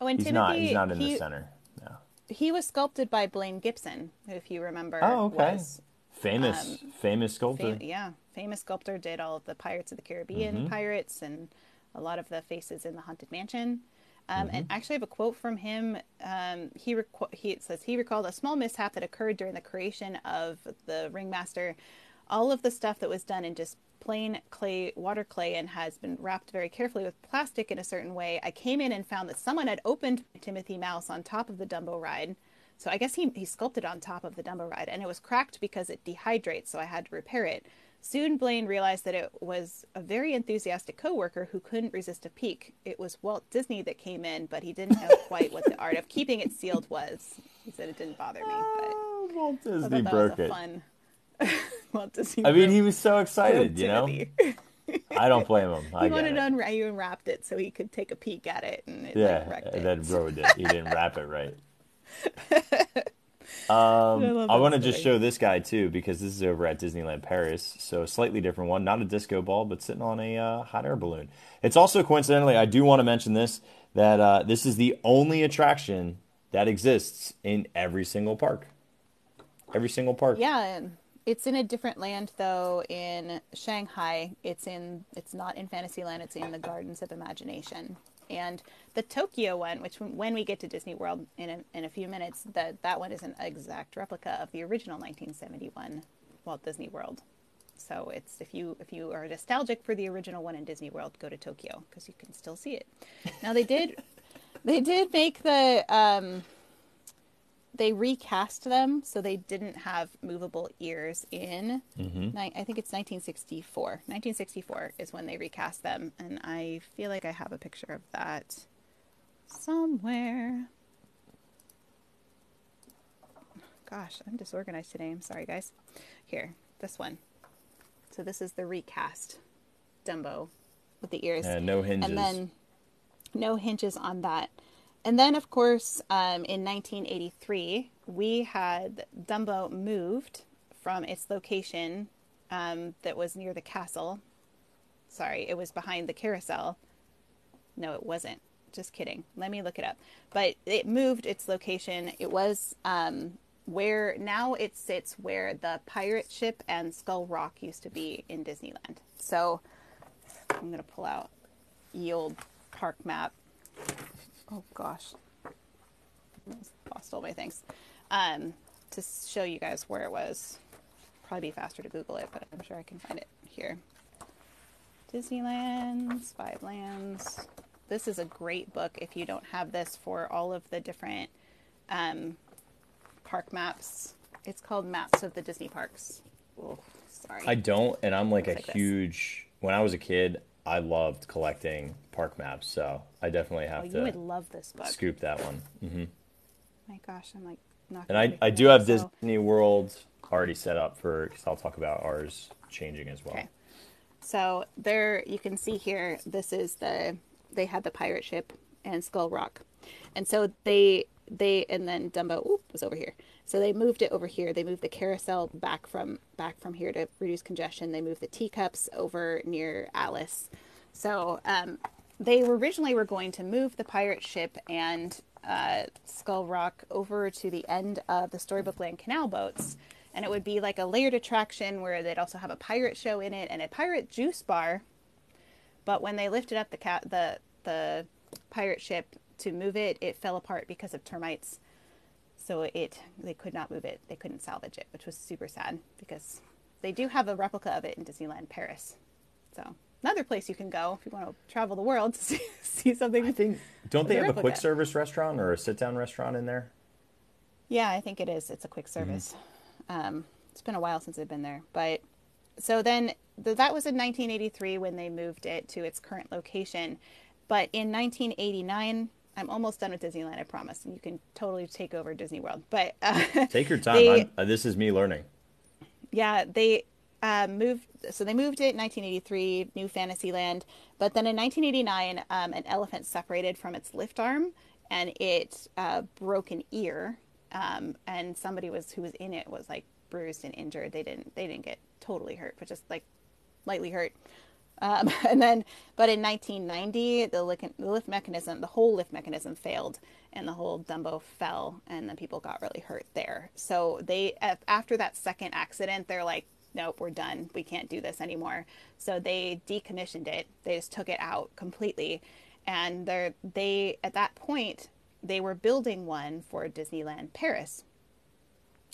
Oh, and He's Timothy, not. He's not in he, the center. No. he was sculpted by Blaine Gibson, if you remember. Oh, okay. was Famous, famous sculptor. Fam- yeah, famous sculptor did all of the Pirates of the Caribbean Mm-hmm. pirates and a lot of the faces in the Haunted Mansion. Um, And Mm-hmm. actually, I have a quote from him. Um, he, reco- he it says he recalled a small mishap that occurred during the creation of the Ringmaster. All of the stuff that was done in just plain clay, water clay, and has been wrapped very carefully with plastic in a certain way. I came in and found that someone had opened Timothy Mouse on top of the Dumbo ride. So I guess he, he sculpted on top of the Dumbo ride, and it was cracked because it dehydrates, so I had to repair it. Soon Blaine realized that it was a very enthusiastic coworker who couldn't resist a peek. It was Walt Disney that came in, but he didn't know quite what the art of keeping it sealed was. He said it didn't bother me, but Oh, Walt I Disney that broke it. fun. Walt Disney. I mean, he was so excited, you know. I don't blame him. I he wanted it. to unwrap. He unwrapped it so he could take a peek at it, and it Yeah, like, wrecked and it. then ruined it. He didn't wrap it right. Love Um, I that want to just show this guy too because this is over at Disneyland Paris, so a slightly different one. Not a disco ball, but sitting on a uh, hot air balloon. It's also coincidentally, I do want to mention this that uh, this is the only attraction that exists in every single park. Every single park. Yeah, and it's in a different land though. In Shanghai, it's in it's not in Fantasyland. It's in the Gardens of Imagination. And the Tokyo one, which when- we get to Disney World in a, in a few minutes, that that one is an exact replica of the original 1971 Walt Disney World. So it's if you if you are nostalgic for the original one in Disney World, go to Tokyo because you can still see it. Now they did they did make the um, they recast them so they didn't have movable ears in Mm-hmm. i think it's 1964 1964 is when they recast them and i feel like i have a picture of that somewhere gosh i'm disorganized today i'm sorry guys here this one so this is the recast dumbo with the ears And no hinges. and then no hinges on that. And then, of course, um, in 1983, we had Dumbo moved from its location um, that was near the castle. Sorry, it was behind the carousel. No, it wasn't. Just kidding. Let me look it up. But it moved its location. It was um, where now it sits where the pirate ship and Skull Rock used to be in Disneyland. So I'm going to pull out the old park map. Oh gosh. Lost all my things. Um, to show you guys where it was. Probably be faster to Google it, but I'm sure I can find it here. Disneyland's Five Lands. This is a great book if you don't have this for all of the different um, park maps. It's called Maps of the Disney Parks. Oh, sorry. I don't, and I'm like a like this. huge. When I was a kid, I loved collecting park maps, so I definitely have oh, you to would love this book. scoop that one. hmm My gosh, I'm like not. And I, I do have Disney World already set up for because I'll talk about ours changing as well. Okay. So there you can see here this is the they had the pirate ship and Skull Rock. And so they they and then Dumbo oop, was over here. So they moved it over here. They moved the carousel back from back from here to reduce congestion. They moved the teacups over near Alice. So um, they originally were going to move the pirate ship and uh, Skull Rock over to the end of the Storybook Land canal boats, and it would be like a layered attraction where they'd also have a pirate show in it and a pirate juice bar. But when they lifted up the cat the the pirate ship to move it, it fell apart because of termites. So it they could not move it. They couldn't salvage it, which was super sad because they do have a replica of it in Disneyland Paris. So another place you can go if you want to travel the world to see, see something. I think don't they The have a quick service restaurant or a sit down restaurant in there? Yeah, I think it is. It's a quick service. Um, it's been a while since I've been there, but so then th- that was in 1983 when they moved it to its current location. But in 1989, I'm almost done with Disneyland. I promise. And you can totally take over Disney World. But uh, Take your time. They- uh, this is me learning. yeah, they uh, moved. So they moved it in 1983, New Fantasyland. But then in 1989, um, an elephant separated from its lift arm, and it uh, broke an ear. Um, and somebody was who was in it was like bruised and injured. They didn't. They didn't get totally hurt, but just like lightly hurt. Um, and then, but in 1990, the lift, the mechanism, the whole lift mechanism failed, and the whole Dumbo fell, and then people got really hurt there. So they, after that second accident, they're like, nope, we're done. We can't do this anymore. So they decommissioned it. They just took it out completely, and they're they at that point they were building one for Disneyland Paris,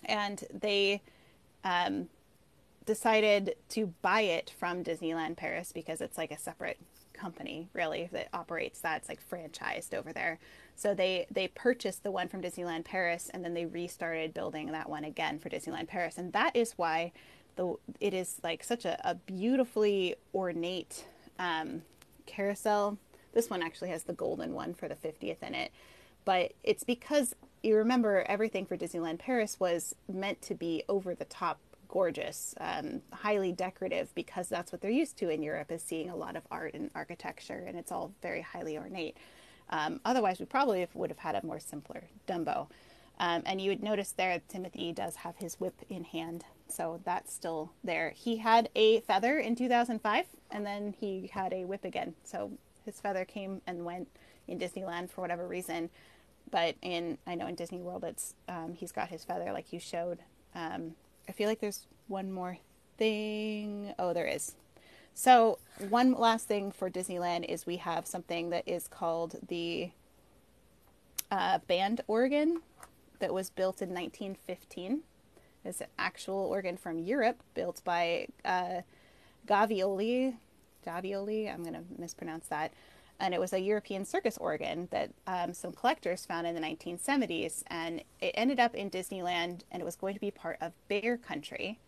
and they um, decided to buy it from Disneyland Paris because it's like a separate company really that operates that. It's like franchised over there. So they they purchased the one from disneyland paris and then they restarted building that one again for disneyland paris. And that is why the it is like such a, a beautifully ornate um, carousel. This one actually has the golden one for the 50th in it. But it's because you remember everything for Disneyland Paris was meant to be over the top gorgeous, um, highly decorative because that's what they're used to in Europe is seeing a lot of art and architecture and it's all very highly ornate. Um, otherwise, we probably would have had a more simpler Dumbo. Um, and you would notice there Timothy does have his whip in hand, so that's still there. He had a feather in 2005, and then he had a whip again. So his feather came and went in Disneyland for whatever reason. But in I know in Disney World, it's um, he's got his feather like you showed. Um, I feel like there's one more thing. Oh, there is. So one last thing for Disneyland is we have something that is called the uh, band organ that was built in 1915. It's an actual organ from Europe built by uh, Gavioli. Gavioli, I'm going to mispronounce that. And it was a European circus organ that um, some collectors found in the 1970s. And it ended up in Disneyland and it was going to be part of Bear Country.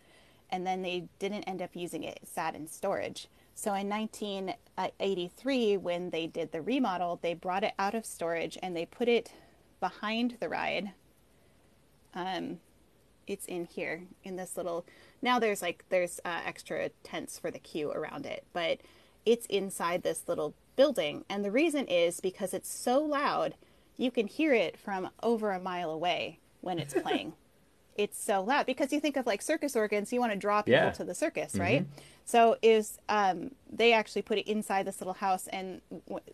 And then they didn't end up using it, it sat in storage. So in 1983, when they did the remodel, they brought it out of storage and they put it behind the ride um, it's in here in this little now there's like there's uh, extra tents for the queue around it but it's inside this little building and the reason is because it's so loud you can hear it from over a mile away when it's playing. it's so loud because you think of like circus organs, you want to draw people Yeah. to the circus, right? So is um, they actually put it inside this little house, and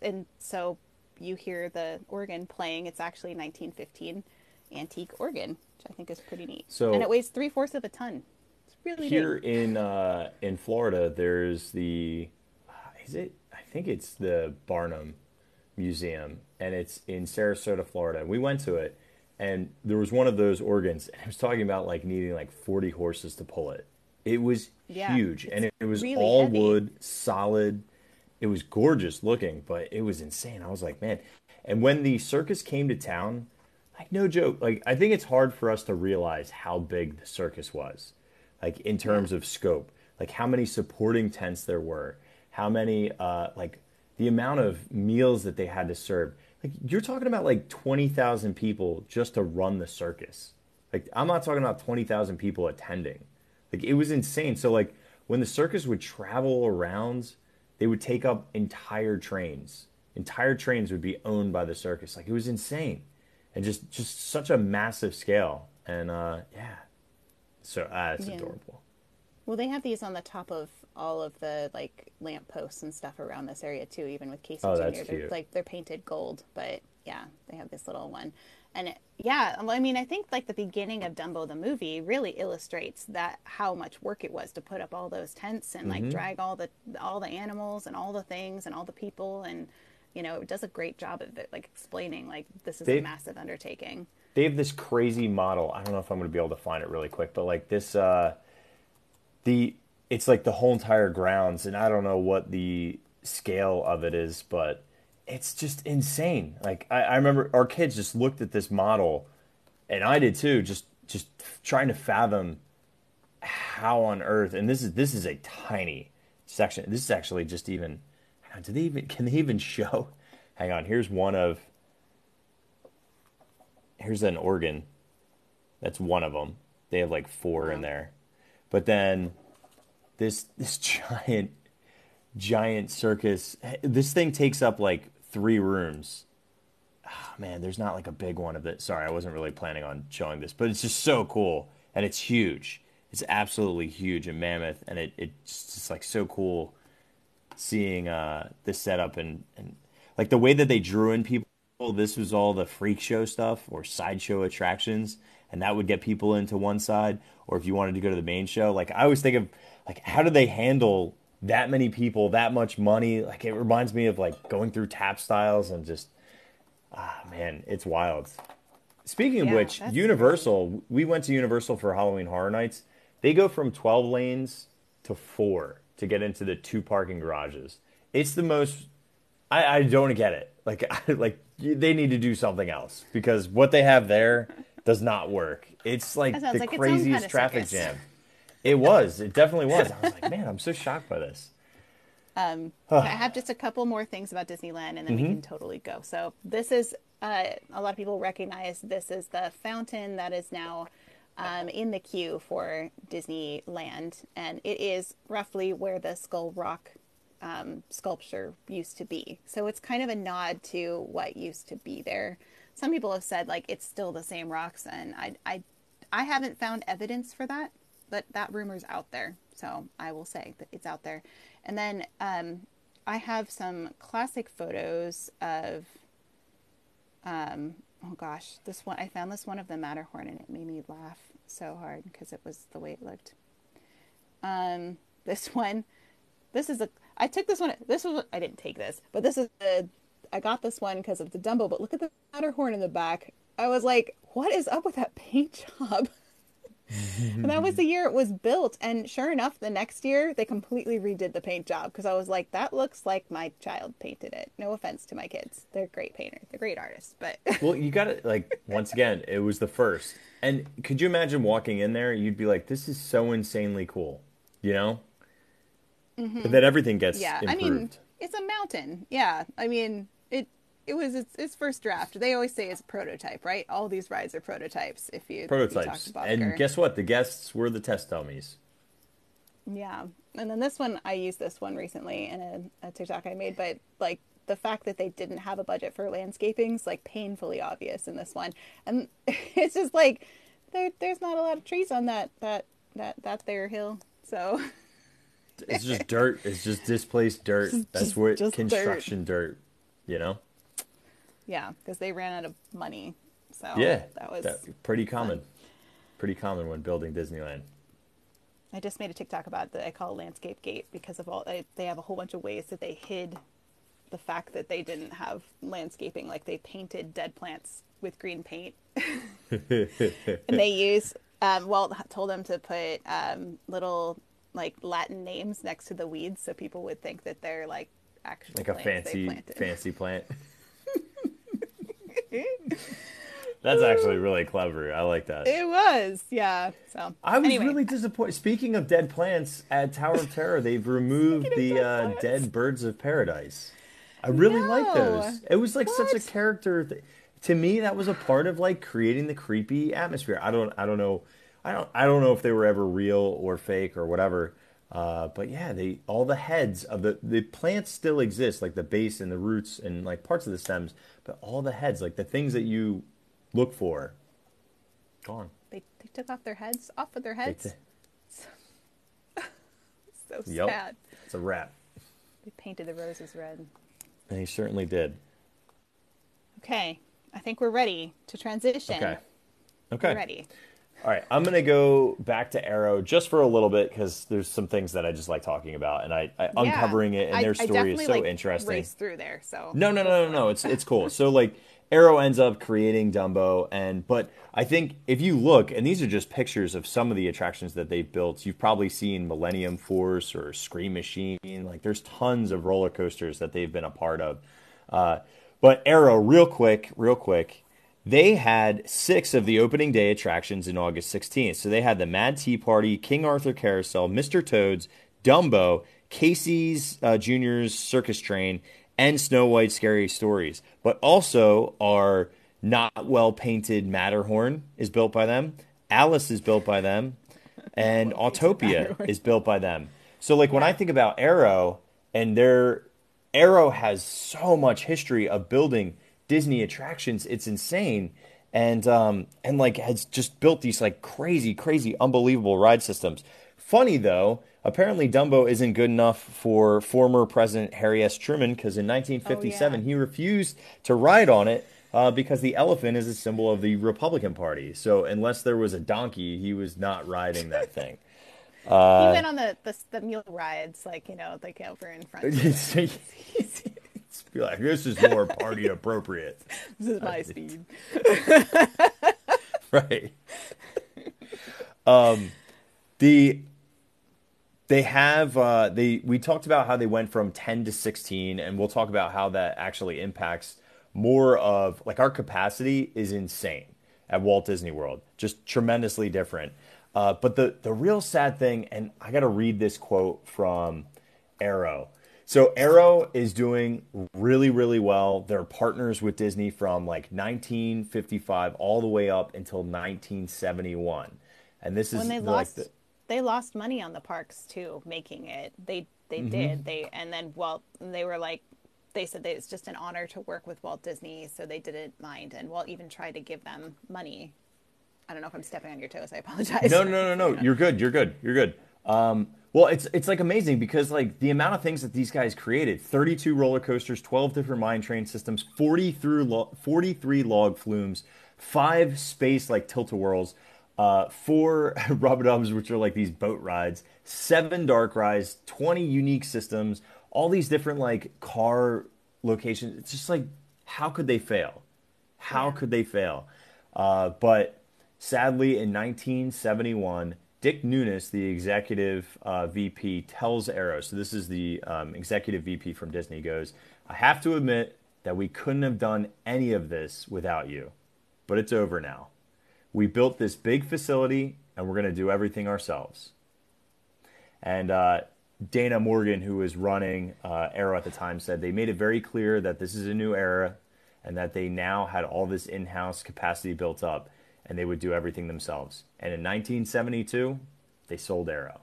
and so you hear the organ playing. It's actually 1915 antique organ, which I think is pretty neat. So- and it weighs three fourths of a ton. It's really Here in uh, in Florida, there's the is it? I think it's the Barnum Museum, and it's in Sarasota, Florida. We went to it, and there was one of those organs, and it was talking about like needing like 40 horses to pull it. It was Yeah, huge, and it, it was really all heavy. wood, solid. It was gorgeous looking, but it was insane. I was like, man. And when the circus came to town, like no joke, like I think it's hard for us to realize how big the circus was, like in terms of scope, like how many supporting tents there were, how many, uh, like the amount of meals that they had to serve. Like you're talking about like twenty thousand people just to run the circus. Like I'm not talking about twenty thousand people attending. Like it was insane. So like when the circus would travel around, they would take up entire trains. Entire trains would be owned by the circus. Like it was insane, and just just such a massive scale. And uh, yeah, so uh, it's Yeah. adorable. Well, they have these on the top of all of the like lamp posts and stuff around this area too. Even with Casey Oh, Jr., they're like they're painted gold, but yeah, they have this little one. And it, yeah, I mean, I think like the beginning of Dumbo the movie really illustrates that how much work it was to put up all those tents and Mm-hmm. like drag all the all the animals and all the things and all the people and you know it does a great job of it, like explaining like this is They- a massive undertaking. they have this crazy model. I don't know if I'm going to be able to find it really quick, but like this, uh, the it's like the whole entire grounds, and I don't know what the scale of it is, but it's just insane. Like I, I remember our kids just looked at this model, and I did too, just just trying to fathom how on earth. And this is this is a tiny section. This is actually just even. hang on, Do they even can they even show? Hang on. Here's one of here's an organ. That's one of them. They have like four in there, but then this this giant giant circus. This thing takes up like three rooms. Ah, man, there's not like a big one of it. Sorry, I wasn't really planning on showing this, but it's just so cool and it's huge. It's absolutely huge and mammoth, and it it's just like so cool seeing uh, this setup and, and like the way that they drew in people. This was all the freak show stuff or sideshow attractions, and that would get people into one side. Or if you wanted to go to the main show, like I always think of like how do they handle that many people, that much money? Like it reminds me of like going through tap styles and just ah man, it's wild. Speaking of Yeah, which, Universal, we went to Universal for Halloween Horror Nights. They go from 12 lanes to four to get into the two parking garages. It's the most. I, I don't get it. Like, I, like they need to do something else because what they have there does not work. It's like the like craziest kind of traffic circus. jam. It was. It definitely was. I was like, man, I'm so shocked by this. I have just a couple more things about Disneyland, and then we can totally go. So this is uh, a lot of people recognize this is the fountain that is now um, in the queue for Disneyland, and it is roughly where the Skull Rock um, sculpture used to be. So it's kind of a nod to what used to be there. Some people have said like it's still the same rocks, and I I I haven't found evidence for that, but that rumor's out there. So I will say that it's out there. And then um, I have some classic photos of, um, oh gosh, this one, I found this one of the Matterhorn and it made me laugh so hard because it was the way it looked. Um, this one, this is a, I took this one, this was, I didn't take this, but this is the, I got this one because of the Dumbo, but look at the Matterhorn in the back. I was like, what is up with that paint job? and that was the year it was built. And sure enough, the next year they completely redid the paint job because I was like, that looks like my child painted it. No offense to my kids, they're great painters, they're great artists, but Well, you got to like once again, it was the first. And could you imagine walking in there? You'd be like, "This is so insanely cool," you know. But then everything gets Mm-hmm. yeah, improved. I mean, it's a mountain. Yeah, I mean it. It was its, its first draft. They always say it's a prototype, right? All these rides are prototypes. If you if you prototypes. And guess what? The guests were the test dummies. Yeah, and then this one I used this one recently in a, a TikTok I made, but like the fact that they didn't have a budget for landscaping is like painfully obvious in this one, and it's just like there there's not a lot of trees on that that that that there hill, so. It's just dirt. It's just displaced dirt. That's just- what just dirt. construction dirt. You know. Yeah, because they ran out of money. So yeah, that was. pretty common. Pretty common when building Disneyland. I just made a TikTok about that I call Landscape Gate because of all they, have a whole bunch of ways that they hid the fact that they didn't have landscaping. Like they painted dead plants with green paint, and they use. Um, Walt told them to put um, little like Latin names next to the weeds so people would think that they're like actual like a fancy fancy plant. That's actually really clever. I like that. It was, yeah. So I was anyway. really disappointed. Speaking of dead plants, at Tower of Terror, they've removed Speaking the dead uh, dead birds of paradise. I really like those. It was like such a character. Th- to me, that was a part of like creating the creepy atmosphere. I don't. I don't know. I don't. I don't know if they were ever real or fake or whatever. Uh, but yeah, they all the heads of the the plants still exist, like the base and the roots and like parts of the stems. But all the heads, like the things that you look for, gone. they, they took off their heads, off of their heads. t- so Yep. sad. It's a wrap. They painted the roses red. They certainly did. Okay, I think we're ready to transition. Okay. We're Okay. ready. All right. I'm going to go back to Arrow just for a little bit because there's some things that I just like talking about, and I, I uncovering it and I- their I story is so like, interesting. Through there, so No, no, no, no, no. It's it's cool. So like Arrow ends up creating Dumbo, and but I think if you look, and these are just pictures of some of the attractions that they've built. You've probably seen Millennium Force or Scream Machine. Like there's tons of roller coasters that they've been a part of. Uh, but Arrow, real quick, real quick. They had six of the opening day attractions in August 16th. So they had the Mad Tea Party, King Arthur Carousel, Mr. Toads, Dumbo, Casey's uh, Junior's Circus Train, and Snow White Scary Stories. But also our not well painted Matterhorn is built by them. Alice is built by them, and Autopia is built by them. So like when I think about Arrow and their Arrow has so much history of building Disney attractions. It's insane. And um and like has just built these like crazy, crazy, unbelievable ride systems. Funny though, apparently Dumbo isn't good enough for former President Harry S. Truman because in 1957 Oh, yeah. he refused to ride on it uh, because the elephant is a symbol of the Republican Party. So unless there was a donkey, he was not riding that thing. he went on the, the the mule rides, like you know, like over in front. Be like, this is more party appropriate. This is my speed. right. Um, the they have uh, they we talked about how they went from 10 to 16 and we'll talk about how that actually impacts more of like our capacity is insane at Walt Disney World just tremendously different uh, but the the real sad thing and I got to read this quote from Arrow so Arrow is doing really really well they're partners with Disney from like 1955 all the way up until 1971 and this is When they like lost, the, they lost money on the parks too, making it. They they Mm-hmm. did. They and then Walt. They were like, they said that it's just an honor to work with Walt Disney, so they didn't mind. And Walt even tried to give them money. I don't know if I'm stepping on your toes. I apologize. No, no, no, no. You're good. You're good. You're good. Um, well, it's it's like amazing because like the amount of things that these guys created: 32 roller coasters, 12 different mine train systems, 40 through lo- 43 log flumes, five space like tilt a whirls, uh, four rubber-dubs, which are like these boat rides, seven dark rides, 20 unique systems, all these different like car locations. It's just like how could they fail? How Yeah. could they fail? Uh, but sadly, in 1971, Dick Nunis, the executive uh, VP, tells Arrow, so this is the um, executive VP from Disney, goes, I have to admit that we couldn't have done any of this without you, but it's over now. We built this big facility and we're going to do everything ourselves. And uh, Dana Morgan, who was running uh, Arrow at the time, said they made it very clear that this is a new era and that they now had all this in house capacity built up and they would do everything themselves. And in 1972, they sold Arrow.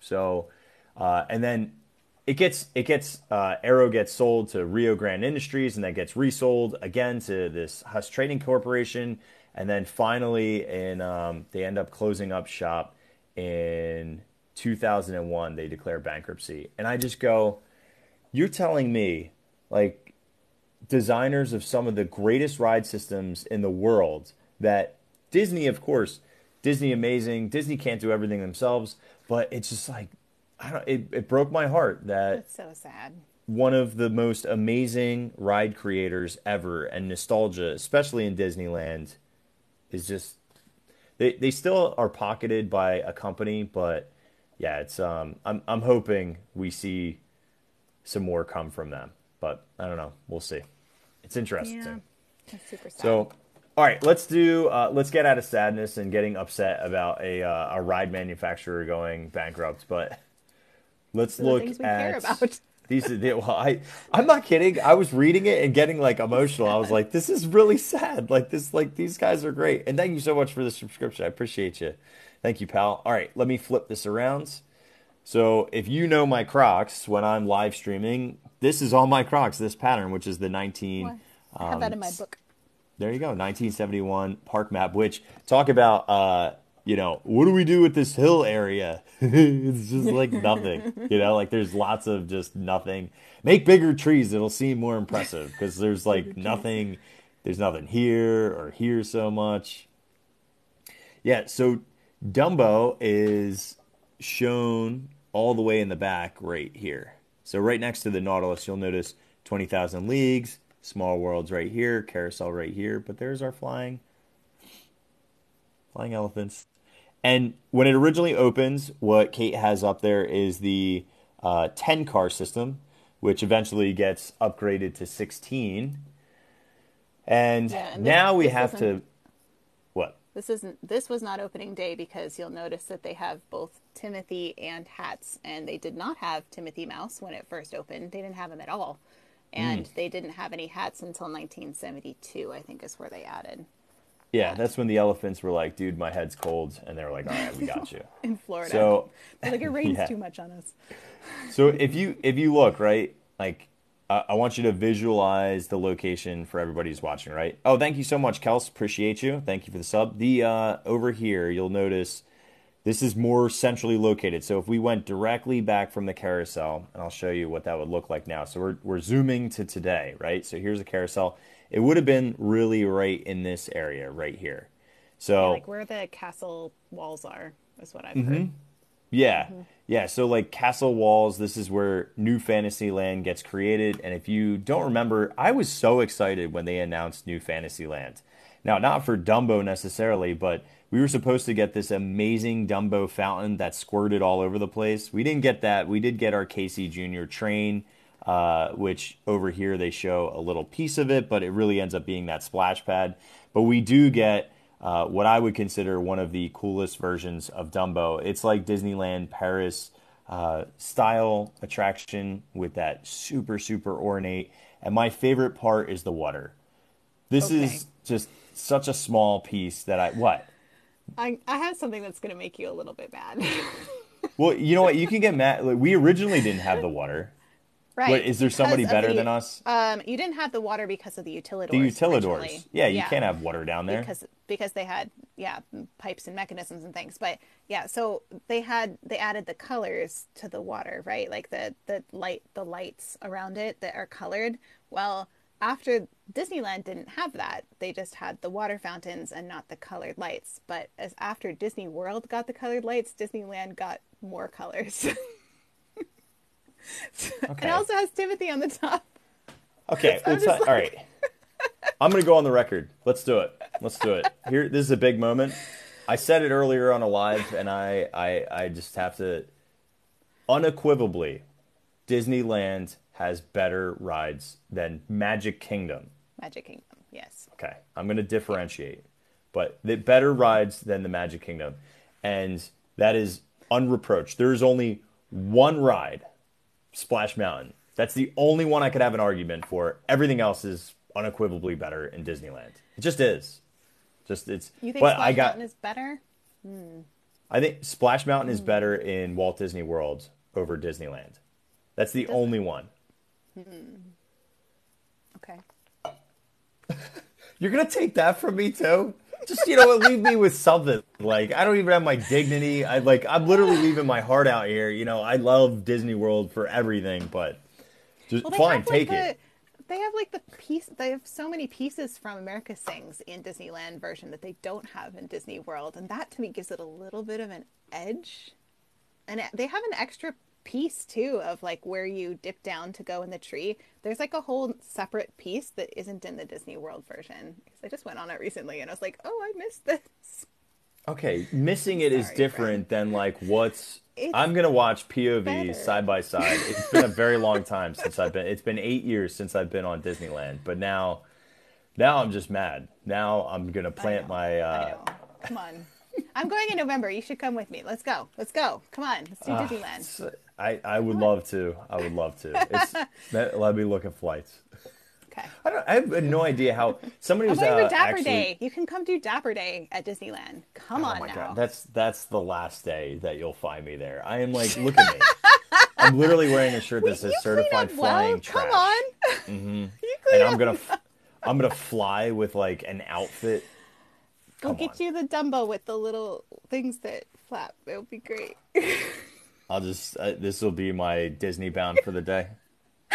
So, uh, and then it gets it gets uh, Arrow gets sold to Rio Grande Industries, and then gets resold again to this Huss Trading Corporation, and then finally, in um, they end up closing up shop in 2001. They declare bankruptcy, and I just go, "You're telling me, like, designers of some of the greatest ride systems in the world that Disney, of course, Disney amazing. Disney can't do everything themselves, but it's just like I don't. It, it broke my heart that That's so sad. one of the most amazing ride creators ever and nostalgia, especially in Disneyland, is just they they still are pocketed by a company, but yeah, it's um I'm I'm hoping we see some more come from them, but I don't know. We'll see. It's interesting. Yeah, that's super sad. So, all right, let's do. Uh, let's get out of sadness and getting upset about a uh, a ride manufacturer going bankrupt. But let's the look we at care about. these. Are, the- well, I I'm not kidding. I was reading it and getting like emotional. I was like, this is really sad. Like this, like these guys are great. And thank you so much for the subscription. I appreciate you. Thank you, pal. All right, let me flip this around. So if you know my Crocs when I'm live streaming, this is all my Crocs. This pattern, which is the 19. Well, I have that in um, my book. There you go, 1971 park map. Which talk about, uh, you know, what do we do with this hill area? it's just like nothing. You know, like there's lots of just nothing. Make bigger trees; it'll seem more impressive because there's like nothing. There's nothing here or here so much. Yeah, so Dumbo is shown all the way in the back right here. So right next to the Nautilus, you'll notice 20,000 leagues, small worlds right here, carousel right here, but there's our flying flying elephants. And when it originally opens, what Kate has up there is the uh, 10 car system, which eventually gets upgraded to 16. And Yeah, and now we have to what? This isn't. This was not opening day because you'll notice that they have both Timothy and hats, and they did not have Timothy Mouse when it first opened. They didn't have him at all, and Hmm. they didn't have any hats until 1972. I think is where they added Yeah, that's when the elephants were like, "Dude, my head's cold," and they were like, "All right, we got you." in Florida. So, They're like it rains yeah. too much on us. so if you if you look right, like uh, I want you to visualize the location for everybody who's watching. Right? Oh, thank you so much, Kels. Appreciate you. Thank you for the sub. The uh, over here, you'll notice this is more centrally located. So if we went directly back from the carousel, and I'll show you what that would look like now. So we're we're zooming to today, right? So here's a carousel. It would have been really right in this area right here. So Like where the castle walls are is what I've Mm-hmm. heard. Yeah. Yeah. So, like Castle Walls, this is where New Fantasyland gets created. And if you don't remember, I was so excited when they announced New Fantasyland. Now, not for Dumbo necessarily, but we were supposed to get this amazing Dumbo fountain that squirted all over the place. We didn't get that. We did get our Casey Jr. train, uh, which over here they show a little piece of it, but it really ends up being that splash pad. But we do get uh, what I would consider one of the coolest versions of Dumbo. It's like Disneyland Paris uh, style attraction with that super, super ornate. And my favorite part is the water. This Okay. is just such a small piece that I. What? I I have something that's going to make you a little bit mad. Well, you know what? You can get mad. Like, we originally didn't have the water. right? Is there somebody better the- than us? Um, you didn't have the water because of the utilidors. The utilidors. Yeah, you can't have water down there. because because they had yeah pipes and mechanisms and things but yeah so they had they added the colors to the water right like the the light the lights around it that are colored well after disneyland didn't have that they just had the water fountains and not the colored lights but as after disney world got the colored lights disneyland got more colors Okay. it also has timothy on the top Okay, just t- all right. I'm gonna go on the record. Let's do it. Let's do it. Here, this is a big moment. I said it earlier on a live, and I, I, I just have to unequivocally, Disneyland has better rides than Magic Kingdom. magic kingdom yes Okay, I'm going to differentiate, but the better rides than the Magic Kingdom, and that is unreproached. There is only one ride, Splash Mountain. That's the only one I could have an argument for. Everything else is unequivocally better in Disneyland. It just is. Just it's. you think but Splash I got. Mountain is better Hmm. I think Splash Mountain is better in Walt Disney World over Disneyland. That's the only one. Mm. Okay. You're gonna take that from me too? Just you know, leave me with something. Like I don't even have my dignity. I like I'm literally leaving my heart out here. You know, I love Disney World for everything, but just Well, fine, have, like, take the, it. They have like the piece. They have so many pieces from America Sings in Disneyland version that they don't have in Disney World, and that to me gives it a little bit of an edge. And they have an extra piece too of like where you dip down to go in the tree. There's like a whole separate piece that isn't in the Disney World version. Because I just went on it recently, and I was like, oh, I missed this. Okay, missing it is Sorry, different than like what's. It's I'm gonna watch POV better. side by side. It's been a very long time since I've been. It's been eight years since I've been on Disneyland, but now, now I'm just mad. Now I'm gonna plant my. Uh. Come on. I'm going in November. You should come with me. Let's go. Let's go. Come on. Let's do Ah, Disneyland. I I would love to. I would love to. It's, let, let me look at flights. Okay. I don't. I have no idea how somebody I'm was going uh, Dapper actually. Day. You can come do Dapper Day at Disneyland. Come Oh on my now. god, that's that's the last day that you'll find me there. I am like, look at me. I'm literally wearing a shirt that says you certified flying well. trash. Come on. you clean and. I'm gonna f- I'm gonna fly with like an outfit. Come get on. you the Dumbo with the little things that flap. It'll be great. I'll just uh, this will be my Disney bound for the day.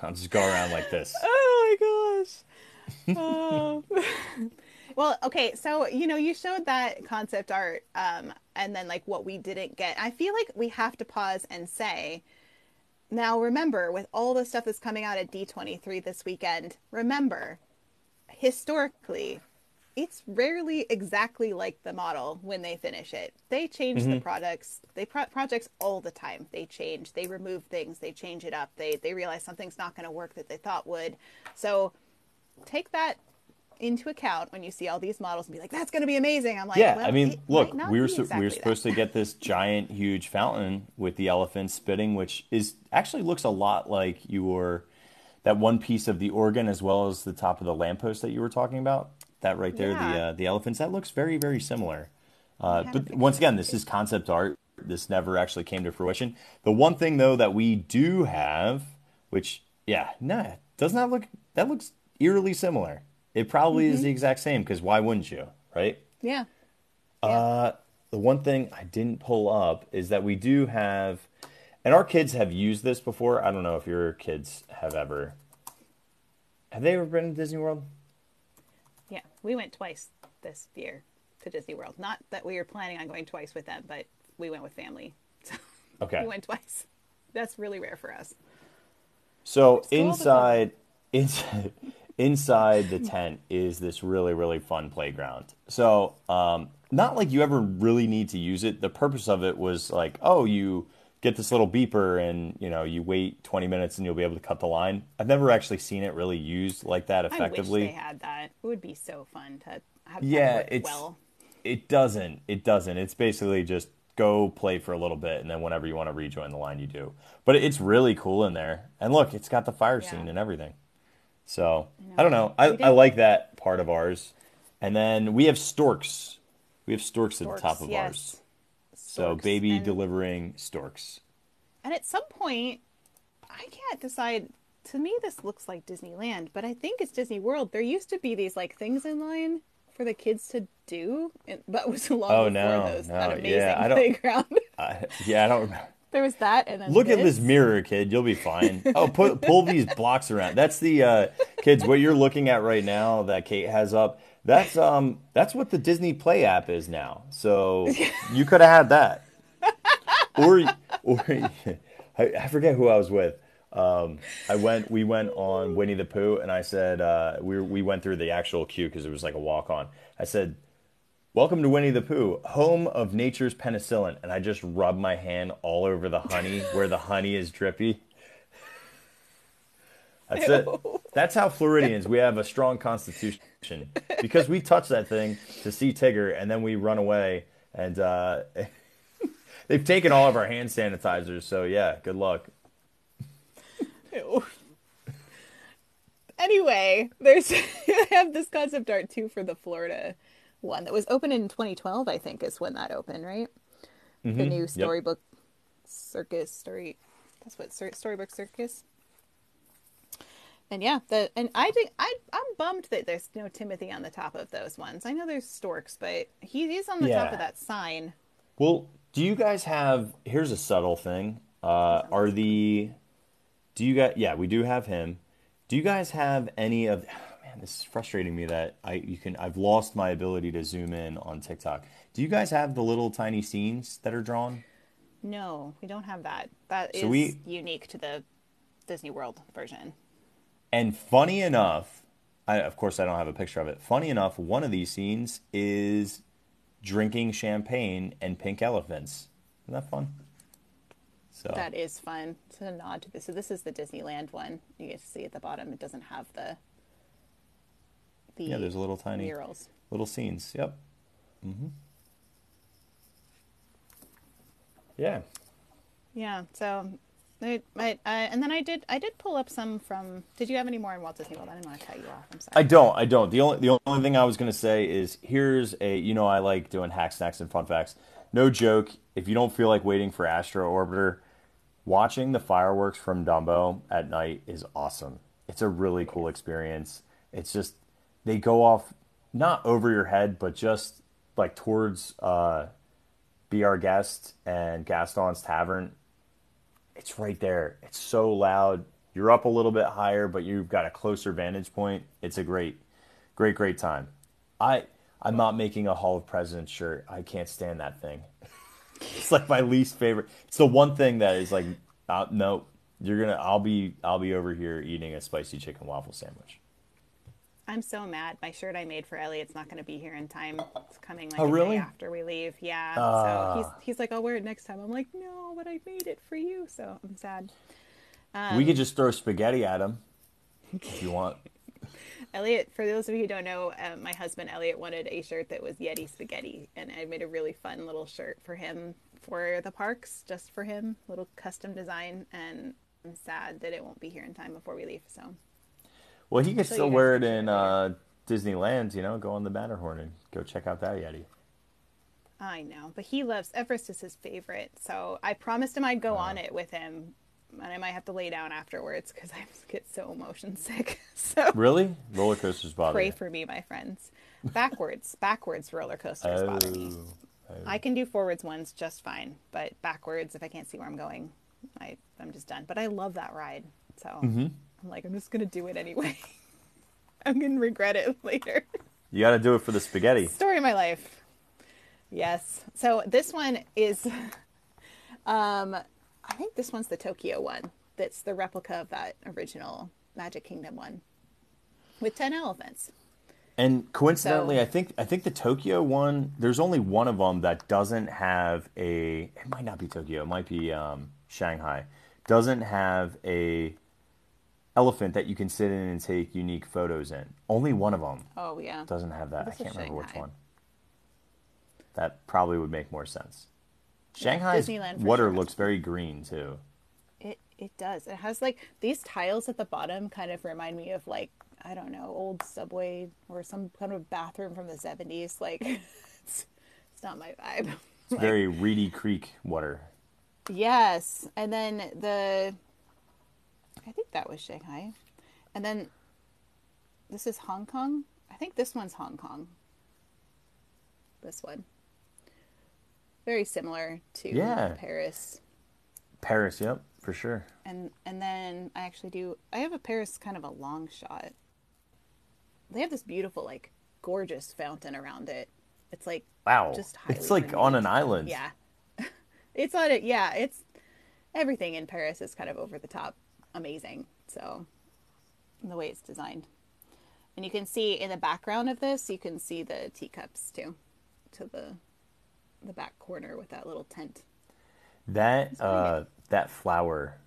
I'll just go around like this. oh my gosh. Oh. well, okay, so you know, you showed that concept art, um, and then like what we didn't get. I feel like we have to pause and say, now remember, with all the stuff that's coming out at D23 this weekend, remember, historically, it's rarely exactly like the model when they finish it. They change the mm-hmm. products, they pro- projects all the time. They change, they remove things, they change it up. They they realize something's not going to work that they thought would. So take that into account when you see all these models and be like, "That's going to be amazing." I'm like, Yeah, well, I mean, look, we were su- we were supposed to get this giant, huge fountain with the elephant spitting, which is actually looks a lot like your that one piece of the organ as well as the top of the lamppost that you were talking about. That right there, the uh, the elephants. That looks very, very similar. Uh, but once again, this is concept art. This never actually came to fruition. The one thing though that we do have, which yeah, nah, does not look that looks eerily similar. It probably Mm-hmm. is the exact same because why wouldn't you, right? Yeah. Uh, the one thing I didn't pull up is that we do have, and our kids have used this before. I don't know if your kids have ever. Have they ever been to Disney World? We went twice this year to Disney World. Not that we were planning on going twice with them, but we went with family. So Okay. we went twice. That's really rare for us. So Still all the inside, inside, inside the tent is this really really fun playground. So um, not like you ever really need to use it. The purpose of it was like, oh, you get this little beeper and you know you wait 20 minutes and you'll be able to cut the line. I've never actually seen it really used like that effectively. I wish they had that. It would be so fun to have Yeah, it's well. it doesn't. It doesn't. It's basically just go play for a little bit and then whenever you want to rejoin the line you do. But it's really cool in there. And look, it's got the fire Yeah. scene and everything. So, I don't know. I, I like that part of ours. And then we have storks. We have storks, at the top of yes. ours. So baby and, delivering storks. and at some point, I can't decide. To me, this looks like Disneyland, but I think it's Disney World. There used to be these like things in line for the kids to do, and, but it was long Oh, before no, those no, that yeah, amazing I don't- playground. I, yeah, I don't remember. there was that, and then Look at this mirror, kid. You'll be fine. Oh, put, pull these blocks around. That's the uh, kids. What you're looking at right now that Kate has up. That's um. That's what the Disney Play app is now. So you could have had that, or or I, I forget who I was with. Um, I went. We went on Winnie the Pooh, and I said uh, we we went through the actual queue because it was like a walk on. I said Welcome to Winnie the Pooh, home of nature's penicillin. And I just rub my hand all over the honey where the honey is drippy. That's it. That's how Floridians, we have a strong constitution because we touch that thing to see Tigger and then we run away. And uh, they've taken all of our hand sanitizers. So, yeah, good luck. Ew. Anyway, there's I have this concept art too for the Florida one that was open in 2012. I think is when that opened, right? The new storybook Circus story. That's what Storybook Circus. And yeah, the and I think I I'm bummed that there's no Timothy on the top of those ones. I know there's storks, but he is on the top of that sign. Well, do you guys have? Here's a subtle thing. Uh, are the? Do you guys? Yeah, we do have him. Do you guys have any of? Man, this is frustrating me that I you can. I've lost my ability to zoom in on TikTok. Do you guys have the little tiny scenes that are drawn? No, we don't have that. That is So we- unique to the Disney World version. And funny enough, I, of course I don't have a picture of it. Funny enough, one of these scenes is drinking champagne and pink elephants. Isn't that fun? So That is fun. It's a nod to this. So this is the Disneyland one. You get to see at the bottom. It doesn't have the the yeah, there's a little tiny murals. little scenes. Yep. Mm-hmm. Yeah. Yeah. So, Uh, and then I did I did pull up some from. Did you have any more in Walt Disney World? I didn't want to cut you off. I'm sorry. I don't. I don't. The only the only thing I was gonna say is here's a you know I like doing hack snacks and fun facts. No joke. If you don't feel like waiting for Astro Orbiter, watching the fireworks from Dumbo at night is awesome. It's a really cool experience. It's just they go off not over your head, but just like towards uh, Be Our Guest and Gaston's Tavern. It's right there. It's so loud. You're up a little bit higher, but you've got a closer vantage point. It's a great, great, great time. I I'm not making a Hall of Presidents shirt. I can't stand that thing. it's like my least favorite. It's the one thing that is like, uh, no, you're gonna. I'll be I'll be over here eating a spicy chicken waffle sandwich. I'm so mad. My shirt I made for Elliot's not going to be here in time. It's coming like Oh, a really? day after we leave. Yeah. Ah. so he's he's like, I'll wear it next time. I'm like, no, but I made it for you. So I'm sad. Um, we could just throw spaghetti at him if you want. Elliot, for those of you who don't know, uh, my husband Elliot wanted a shirt that was Yeti spaghetti, and I made a really fun little shirt for him for the parks, just for him, little custom design. And I'm sad that it won't be here in time before we leave. So Well, he could show still wear it in uh, Disneyland. You know, go on the Matterhorn and go check out that Yeti. I know, but he loves Everest is his favorite. So I promised him I'd go on it with him, and I might have to lay down afterwards because I get so motion sick. So Really, roller coasters bother pray you? for me, my friends. Backwards, backwards roller coasters bother me. Oh, I can do forwards ones just fine, but backwards, if I can't see where I'm going, I I'm just done. But I love that ride, so Mm-hmm. I'm like I'm just gonna do it anyway. I'm gonna regret it later. You got to do it for the spaghetti. Story of my life. Yes. So this one is, um, I think this one's the Tokyo one. That's the replica of that original Magic Kingdom one, with ten elephants. And coincidentally, So- I think I think the Tokyo one. There's only one of them that doesn't have a. It might not be Tokyo. It might be um, Shanghai. Doesn't have a elephant that you can sit in and take unique photos in. Only one of them Oh yeah. doesn't have that. I This can't remember which one. That probably would make more sense. Shanghai's water sure looks very green too. It it does. It has like these tiles at the bottom kind of remind me of like I don't know old subway or some kind of bathroom from the seventies. Like it's it's not my vibe. It's very Reedy Creek water. Yes, and then the I think that was Shanghai. And then this is Hong Kong. I think this one's Hong Kong. This one. Very similar to Yeah. Paris. Paris, yep, for sure. And and then I actually do I have a Paris kind of a long shot. They have this beautiful like gorgeous fountain around it. It's like Wow. just it's like on an island. Yeah. it's on it. Yeah, it's everything in Paris is kind of over the top amazing. So the way it's designed. And you can see in the background of this, you can see the teacups too to the the back corner with that little tent. That uh, that flower,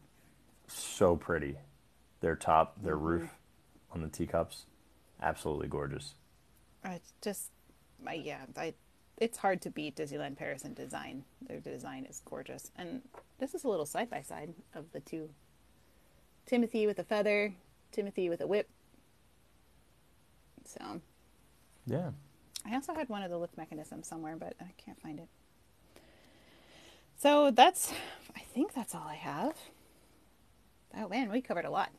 so pretty. Their top, their Mm-hmm. roof, on the teacups, absolutely gorgeous. It's just, I, yeah, I, it's hard to beat Disneyland Paris in design. Their design is gorgeous, and this is a little side by side of the two. Timothy with a feather, Timothy with a whip. So Yeah. I also had one of the lift mechanisms somewhere, but I can't find it. So that's, I think that's all I have. Oh man, we covered a lot.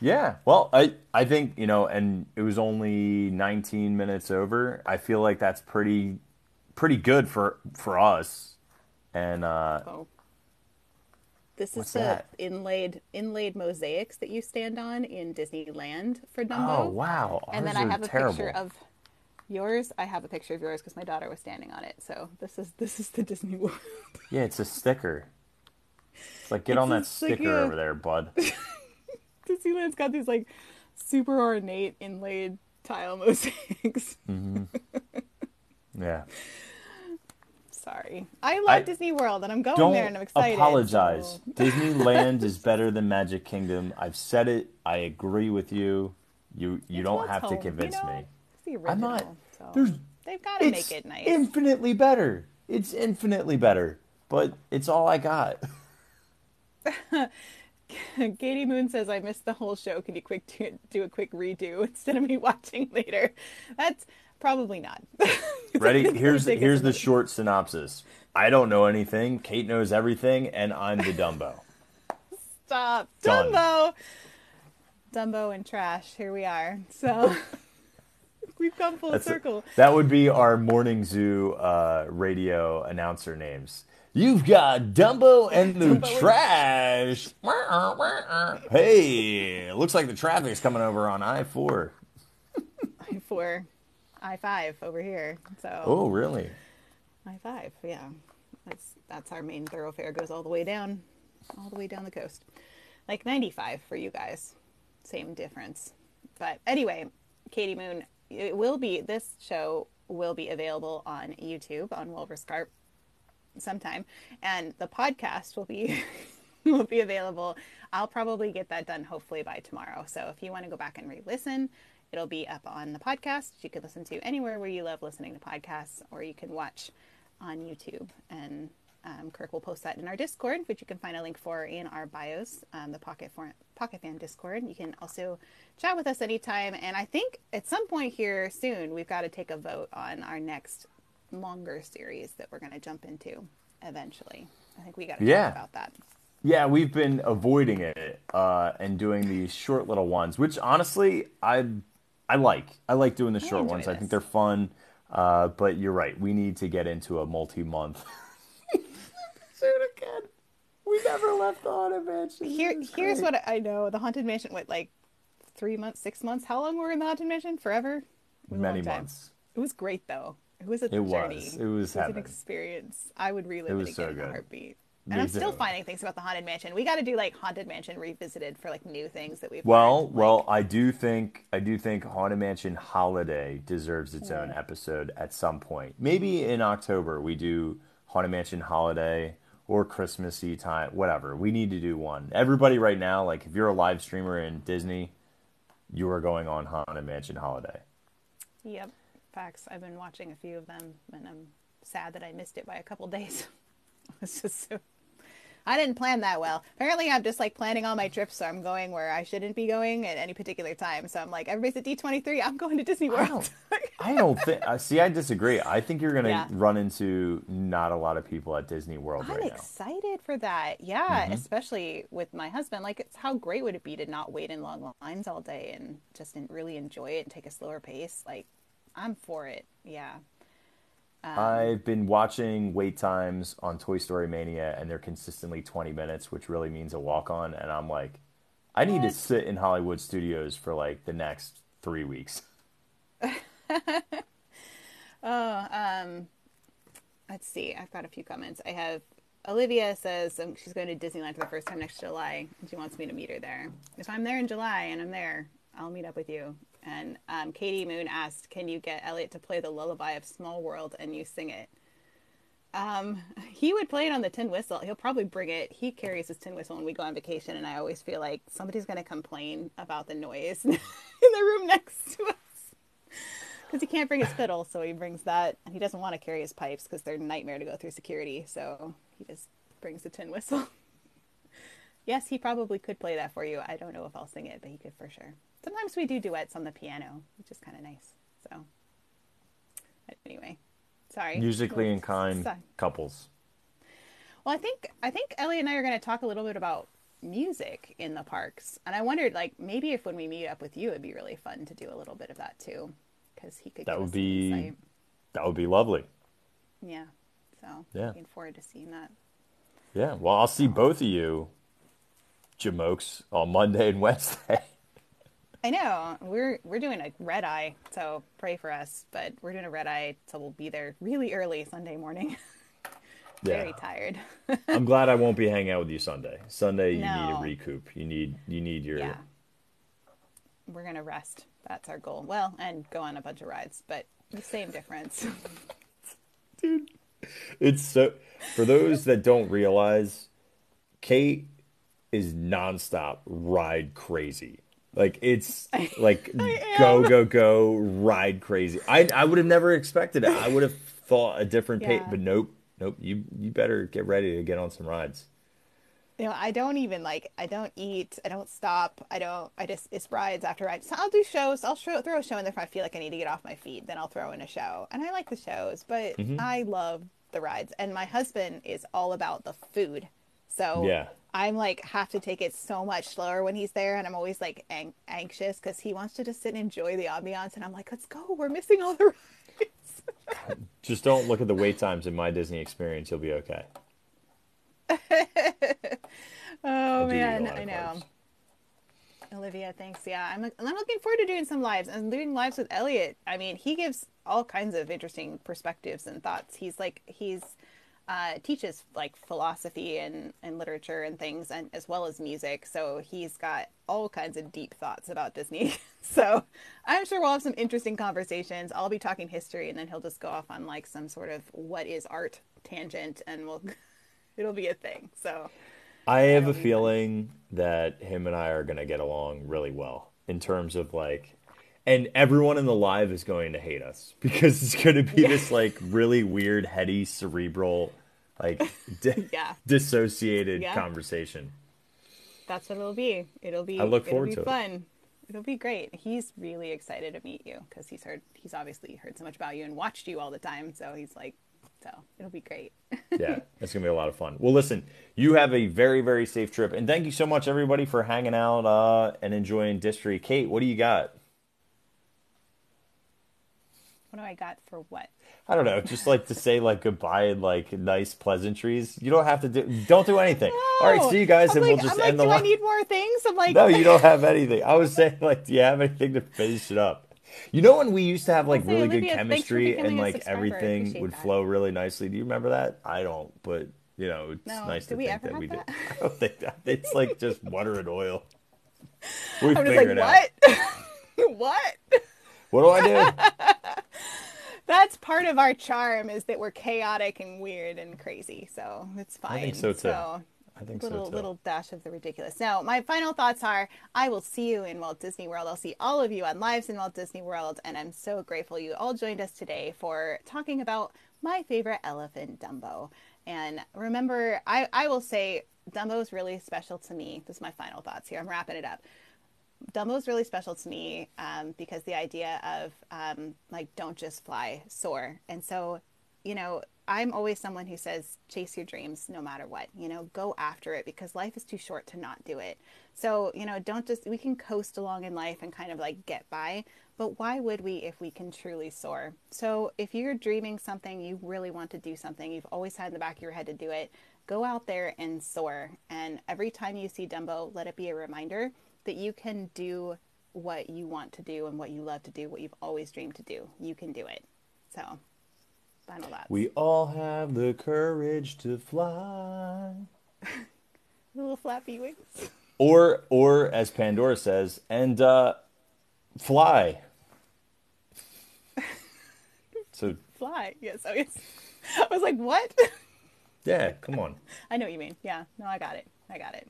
Yeah. Well, I I think you know, and it was only 19 minutes over. I feel like that's pretty pretty good for for us. And uh, Oh. This What's is the that? inlaid inlaid mosaics that you stand on in Disneyland for Dumbo. oh wow, and then I have a terrible. picture of yours. I have a picture of yours because my daughter was standing on it. So this is this is the Disney World. Yeah, it's a sticker. It's like get on that It's like sticker a- over there, bud. Disneyland's got these like super ornate inlaid tile mosaics. Mm-hmm. Yeah. Sorry, I love I- Disney World and I'm going there and I'm excited. Don't apologize. so- Disneyland is better than Magic Kingdom. I've said it. I agree with you. You you It's don't have to home, you convince know? me. It's the original. I'm not- So there's- they've got to make it nice. infinitely better. It's infinitely better. But it's all I got. Katie Moon says, "I missed the whole show. Can you quick do, do a quick redo instead of me watching later?" That's probably not. Ready? Here's here's the short synopsis. I don't know anything. Kate knows everything, and I'm the Dumbo. Stop, Done. Dumbo, Dumbo and trash. Here we are. So we've come full That's circle. that would be our morning zoo uh, radio announcer names. You've got Dumbo and the Dumbo and- trash. Hey, looks like the traffic's coming over on I four. for I five over here. So Oh, really? I five, yeah. That's that's our main thoroughfare. Goes all the way down, all the way down the coast, like ninety five for you guys. Same difference, but anyway, Katie Moon. It will be this show will be available on YouTube on Walrus Carp sometime, and the podcast will be will be available. I'll probably get that done hopefully by tomorrow. So if you want to go back and re-listen, it'll be up on the podcast. You can listen to anywhere where you love listening to podcasts, or you can watch on YouTube. And um, Kirk will post that in our Discord, which you can find a link for in our bios, um, the Pocket for- Pocket Fan Discord. You can also chat with us anytime. And I think at some point here soon, we've got to take a vote on our next longer series that we're going to jump into eventually. I think we got to Yeah. talk about that. Yeah, we've been avoiding it uh, and doing these short little ones, which honestly I I like. I like doing the short enjoy ones. I think they're fun. Uh, but you're right. We need to get into a multi-month. Soon again. We never left the haunted mansion. Here, here's great. what I know: the haunted mansion. What, like three months, six months? How long were we in the haunted mansion? Forever. It was a Many months. It was great though. It was a It was. journey. It was an experience. I would relive It it, was again so in a good. heartbeat. And I'm still finding things about the haunted mansion. We got to do like haunted mansion revisited for like new things that we've. Well, learned, well, like- I do think I do think Haunted Mansion Holiday deserves its own mm. episode at some point. Maybe in October we do Haunted Mansion Holiday or Christmassy time, whatever. We need to do one. Everybody right now, like if you're a live streamer in Disney, you are going on Haunted Mansion Holiday. Yep, facts. I've been watching a few of them, and I'm sad that I missed it by a couple days. it's just so. I didn't plan that well. Apparently, I'm just like planning all my trips, so I'm going where I shouldn't be going at any particular time. So I'm like, everybody's at D23. I'm going to Disney World. I don't think. I see. I disagree. I think you're gonna Yeah. run into not a lot of people at Disney World I'm right now. Mm-hmm. excited for that. Yeah, especially with my husband. Like, it's how great would it be to not wait in long lines all day and just really enjoy it and take a slower pace? Like, I'm for it. Yeah. Um, I've been watching wait times on Toy Story Mania, and they're consistently 20 minutes, which really means a walk on. And I'm like, I need to sit in Hollywood studios for like the next three weeks. Oh, um, let's see. I've got a few comments. I have Olivia says um, she's going to Disneyland for the first time next July, and she wants me to meet her there. If I'm there in July and I'm there, I'll meet up with you. And um, Katie Moon asked, "Can you get Elliot to play the lullaby of Small World and you sing it?" Um, he would play it on the tin whistle. He'll probably bring it. He carries his tin whistle when we go on vacation, and I always feel like somebody's going to complain about the noise in the room next to us because he can't bring his fiddle, so he brings that, and he doesn't want to carry his pipes because they're a nightmare to go through security. So he just brings the tin whistle. yes, he probably could play that for you. I don't know if I'll sing it, but he could for sure. Sometimes we do duets on the piano, which is kind of nice. So anyway, sorry. Musically in kind Sorry. couples. Well, I think I think Ellie and I are going to talk a little bit about music in the parks, and I wondered, like, maybe if when we meet up with you, it'd be really fun to do a little bit of that too, because he could. That would be that would be lovely. Yeah. So Yeah. looking forward to seeing that. Yeah. Well, I'll see both of you, Jamokes, on Monday and Wednesday. I know we're we're doing a red eye, so pray for us. But we're doing a red eye, so we'll be there really early Sunday morning. Very tired. I'm glad I won't be hanging out with you Sunday. Sunday, you No. need a recoup. You need you need your yeah. We're gonna rest. That's our goal. Well, and go on a bunch of rides, but the same difference. Dude, it's so for those that don't realize, Kate is nonstop ride crazy. Like it's like go go go ride crazy. I I would have never expected it. I would have thought a different pace, but nope, nope. You you better get ready to get on some rides. you know, I don't even like. I don't eat. I don't stop. I don't. I just it's rides after rides. So I'll do shows. I'll show, throw a show in there if I feel like I need to get off my feet. Then I'll throw in a show, and I like the shows, but Mm-hmm. I love the rides. And my husband is all about the food, so Yeah. I'm like have to take it so much slower when he's there, and I'm always like ang- anxious because he wants to just sit and enjoy the ambiance, and I'm like, let's go. We're missing all the rides. Just don't look at the wait times in my Disney experience. You'll be okay. Oh I do eat a man, I know. Olivia, thanks. Yeah, I'm I'm looking forward to doing some lives and doing lives with Elliot. I mean, he gives all kinds of interesting perspectives and thoughts. He's like he's uh, teaches like philosophy and, and literature and things, and as well as music. So he's got all kinds of deep thoughts about Disney. so I'm sure we'll have some interesting conversations. I'll be talking history, and then he'll just go off on like some sort of what is art tangent, and we'll it'll be a thing. So I have a That'll fun. feeling that him and I are going to get along really well in terms of like, and everyone in the live is going to hate us because it's going to be this like really weird, heady, cerebral, like di- Yeah. dissociated Yeah. conversation. That's what it'll be. It'll be. I look forward it'll to be it. fun. It'll be great. He's really excited to meet you because he's heard. He's obviously heard so much about you and watched you all the time. So he's like, so it'll be great. Yeah, it's going to be a lot of fun. Well, listen, you have a very, very safe trip. And thank you so much, everybody, for hanging out uh, and enjoying Distory. Kate, what do you got? what do I got for what? I don't know, just like to say like goodbye and like nice pleasantries. You don't have to do don't do anything. All right, see you guys, I'm and like, we'll just I'm like, end the do I need more things? I'm like, No, you don't have anything. I was saying like, do you have anything to finish it up? You know when we used to have like really good Olivia, for chemistry and like everything would that. flow really nicely. Do you remember that? I don't, but you know, it's No. nice to think that we that? did. I don't think that. It's like just water and oil. We I'm figured like, it out. what? what? What do I do? That's part of our charm is that we're chaotic and weird and crazy. So it's fine. I think so, too. I think little so too. little dash of the ridiculous. Now, my final thoughts are: I will see you in Walt Disney World. I'll see all of you on lives in Walt Disney World, and I'm so grateful you all joined us today for talking about my favorite elephant, Dumbo. And remember, I I will say Dumbo is really special to me. This is my final thoughts here. I'm wrapping it up. Dumbo is really special to me um, because the idea of um, like don't just fly, soar, and so you know I'm always someone who says chase your dreams no matter what. You know, go after it because life is too short to not do it. So you know, don't just we can coast along in life and kind of like get by, but why would we if we can truly soar? So if you're dreaming something, you really want to do something, you've always had in the back of your head to do it. Go out there and soar. And every time you see Dumbo, let it be a reminder that you can do what you want to do and what you love to do, what you've always dreamed to do. You can do it. So, final thoughts. We all have the courage to fly. little flappy wings. Or or as Pandora says, and uh fly. So Fly. Yes. Oh, yes. I was like, what? yeah, come on. I know what you mean. Yeah. No, I got it. I got it.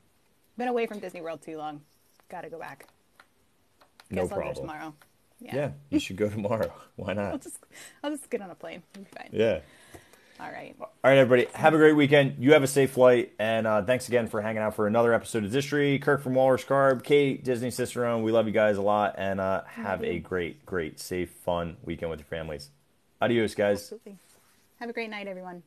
Been away from Disney World too long. Got to go back. No Guess I'll problem. tomorrow. Yeah. Yeah, you should go tomorrow. Why I'll not? just, I'll just get on a plane. It'll be fine. Yeah. All right. All right, everybody. Have a great weekend. You have a safe flight, and uh, thanks again for hanging out for another episode of Distory. Kirk from Walrus Carp, Kate, Disney Cicerone. We love you guys a lot, and uh, have a great, great, safe, fun weekend with your families. Adios, guys. Absolutely. Have a great night, everyone.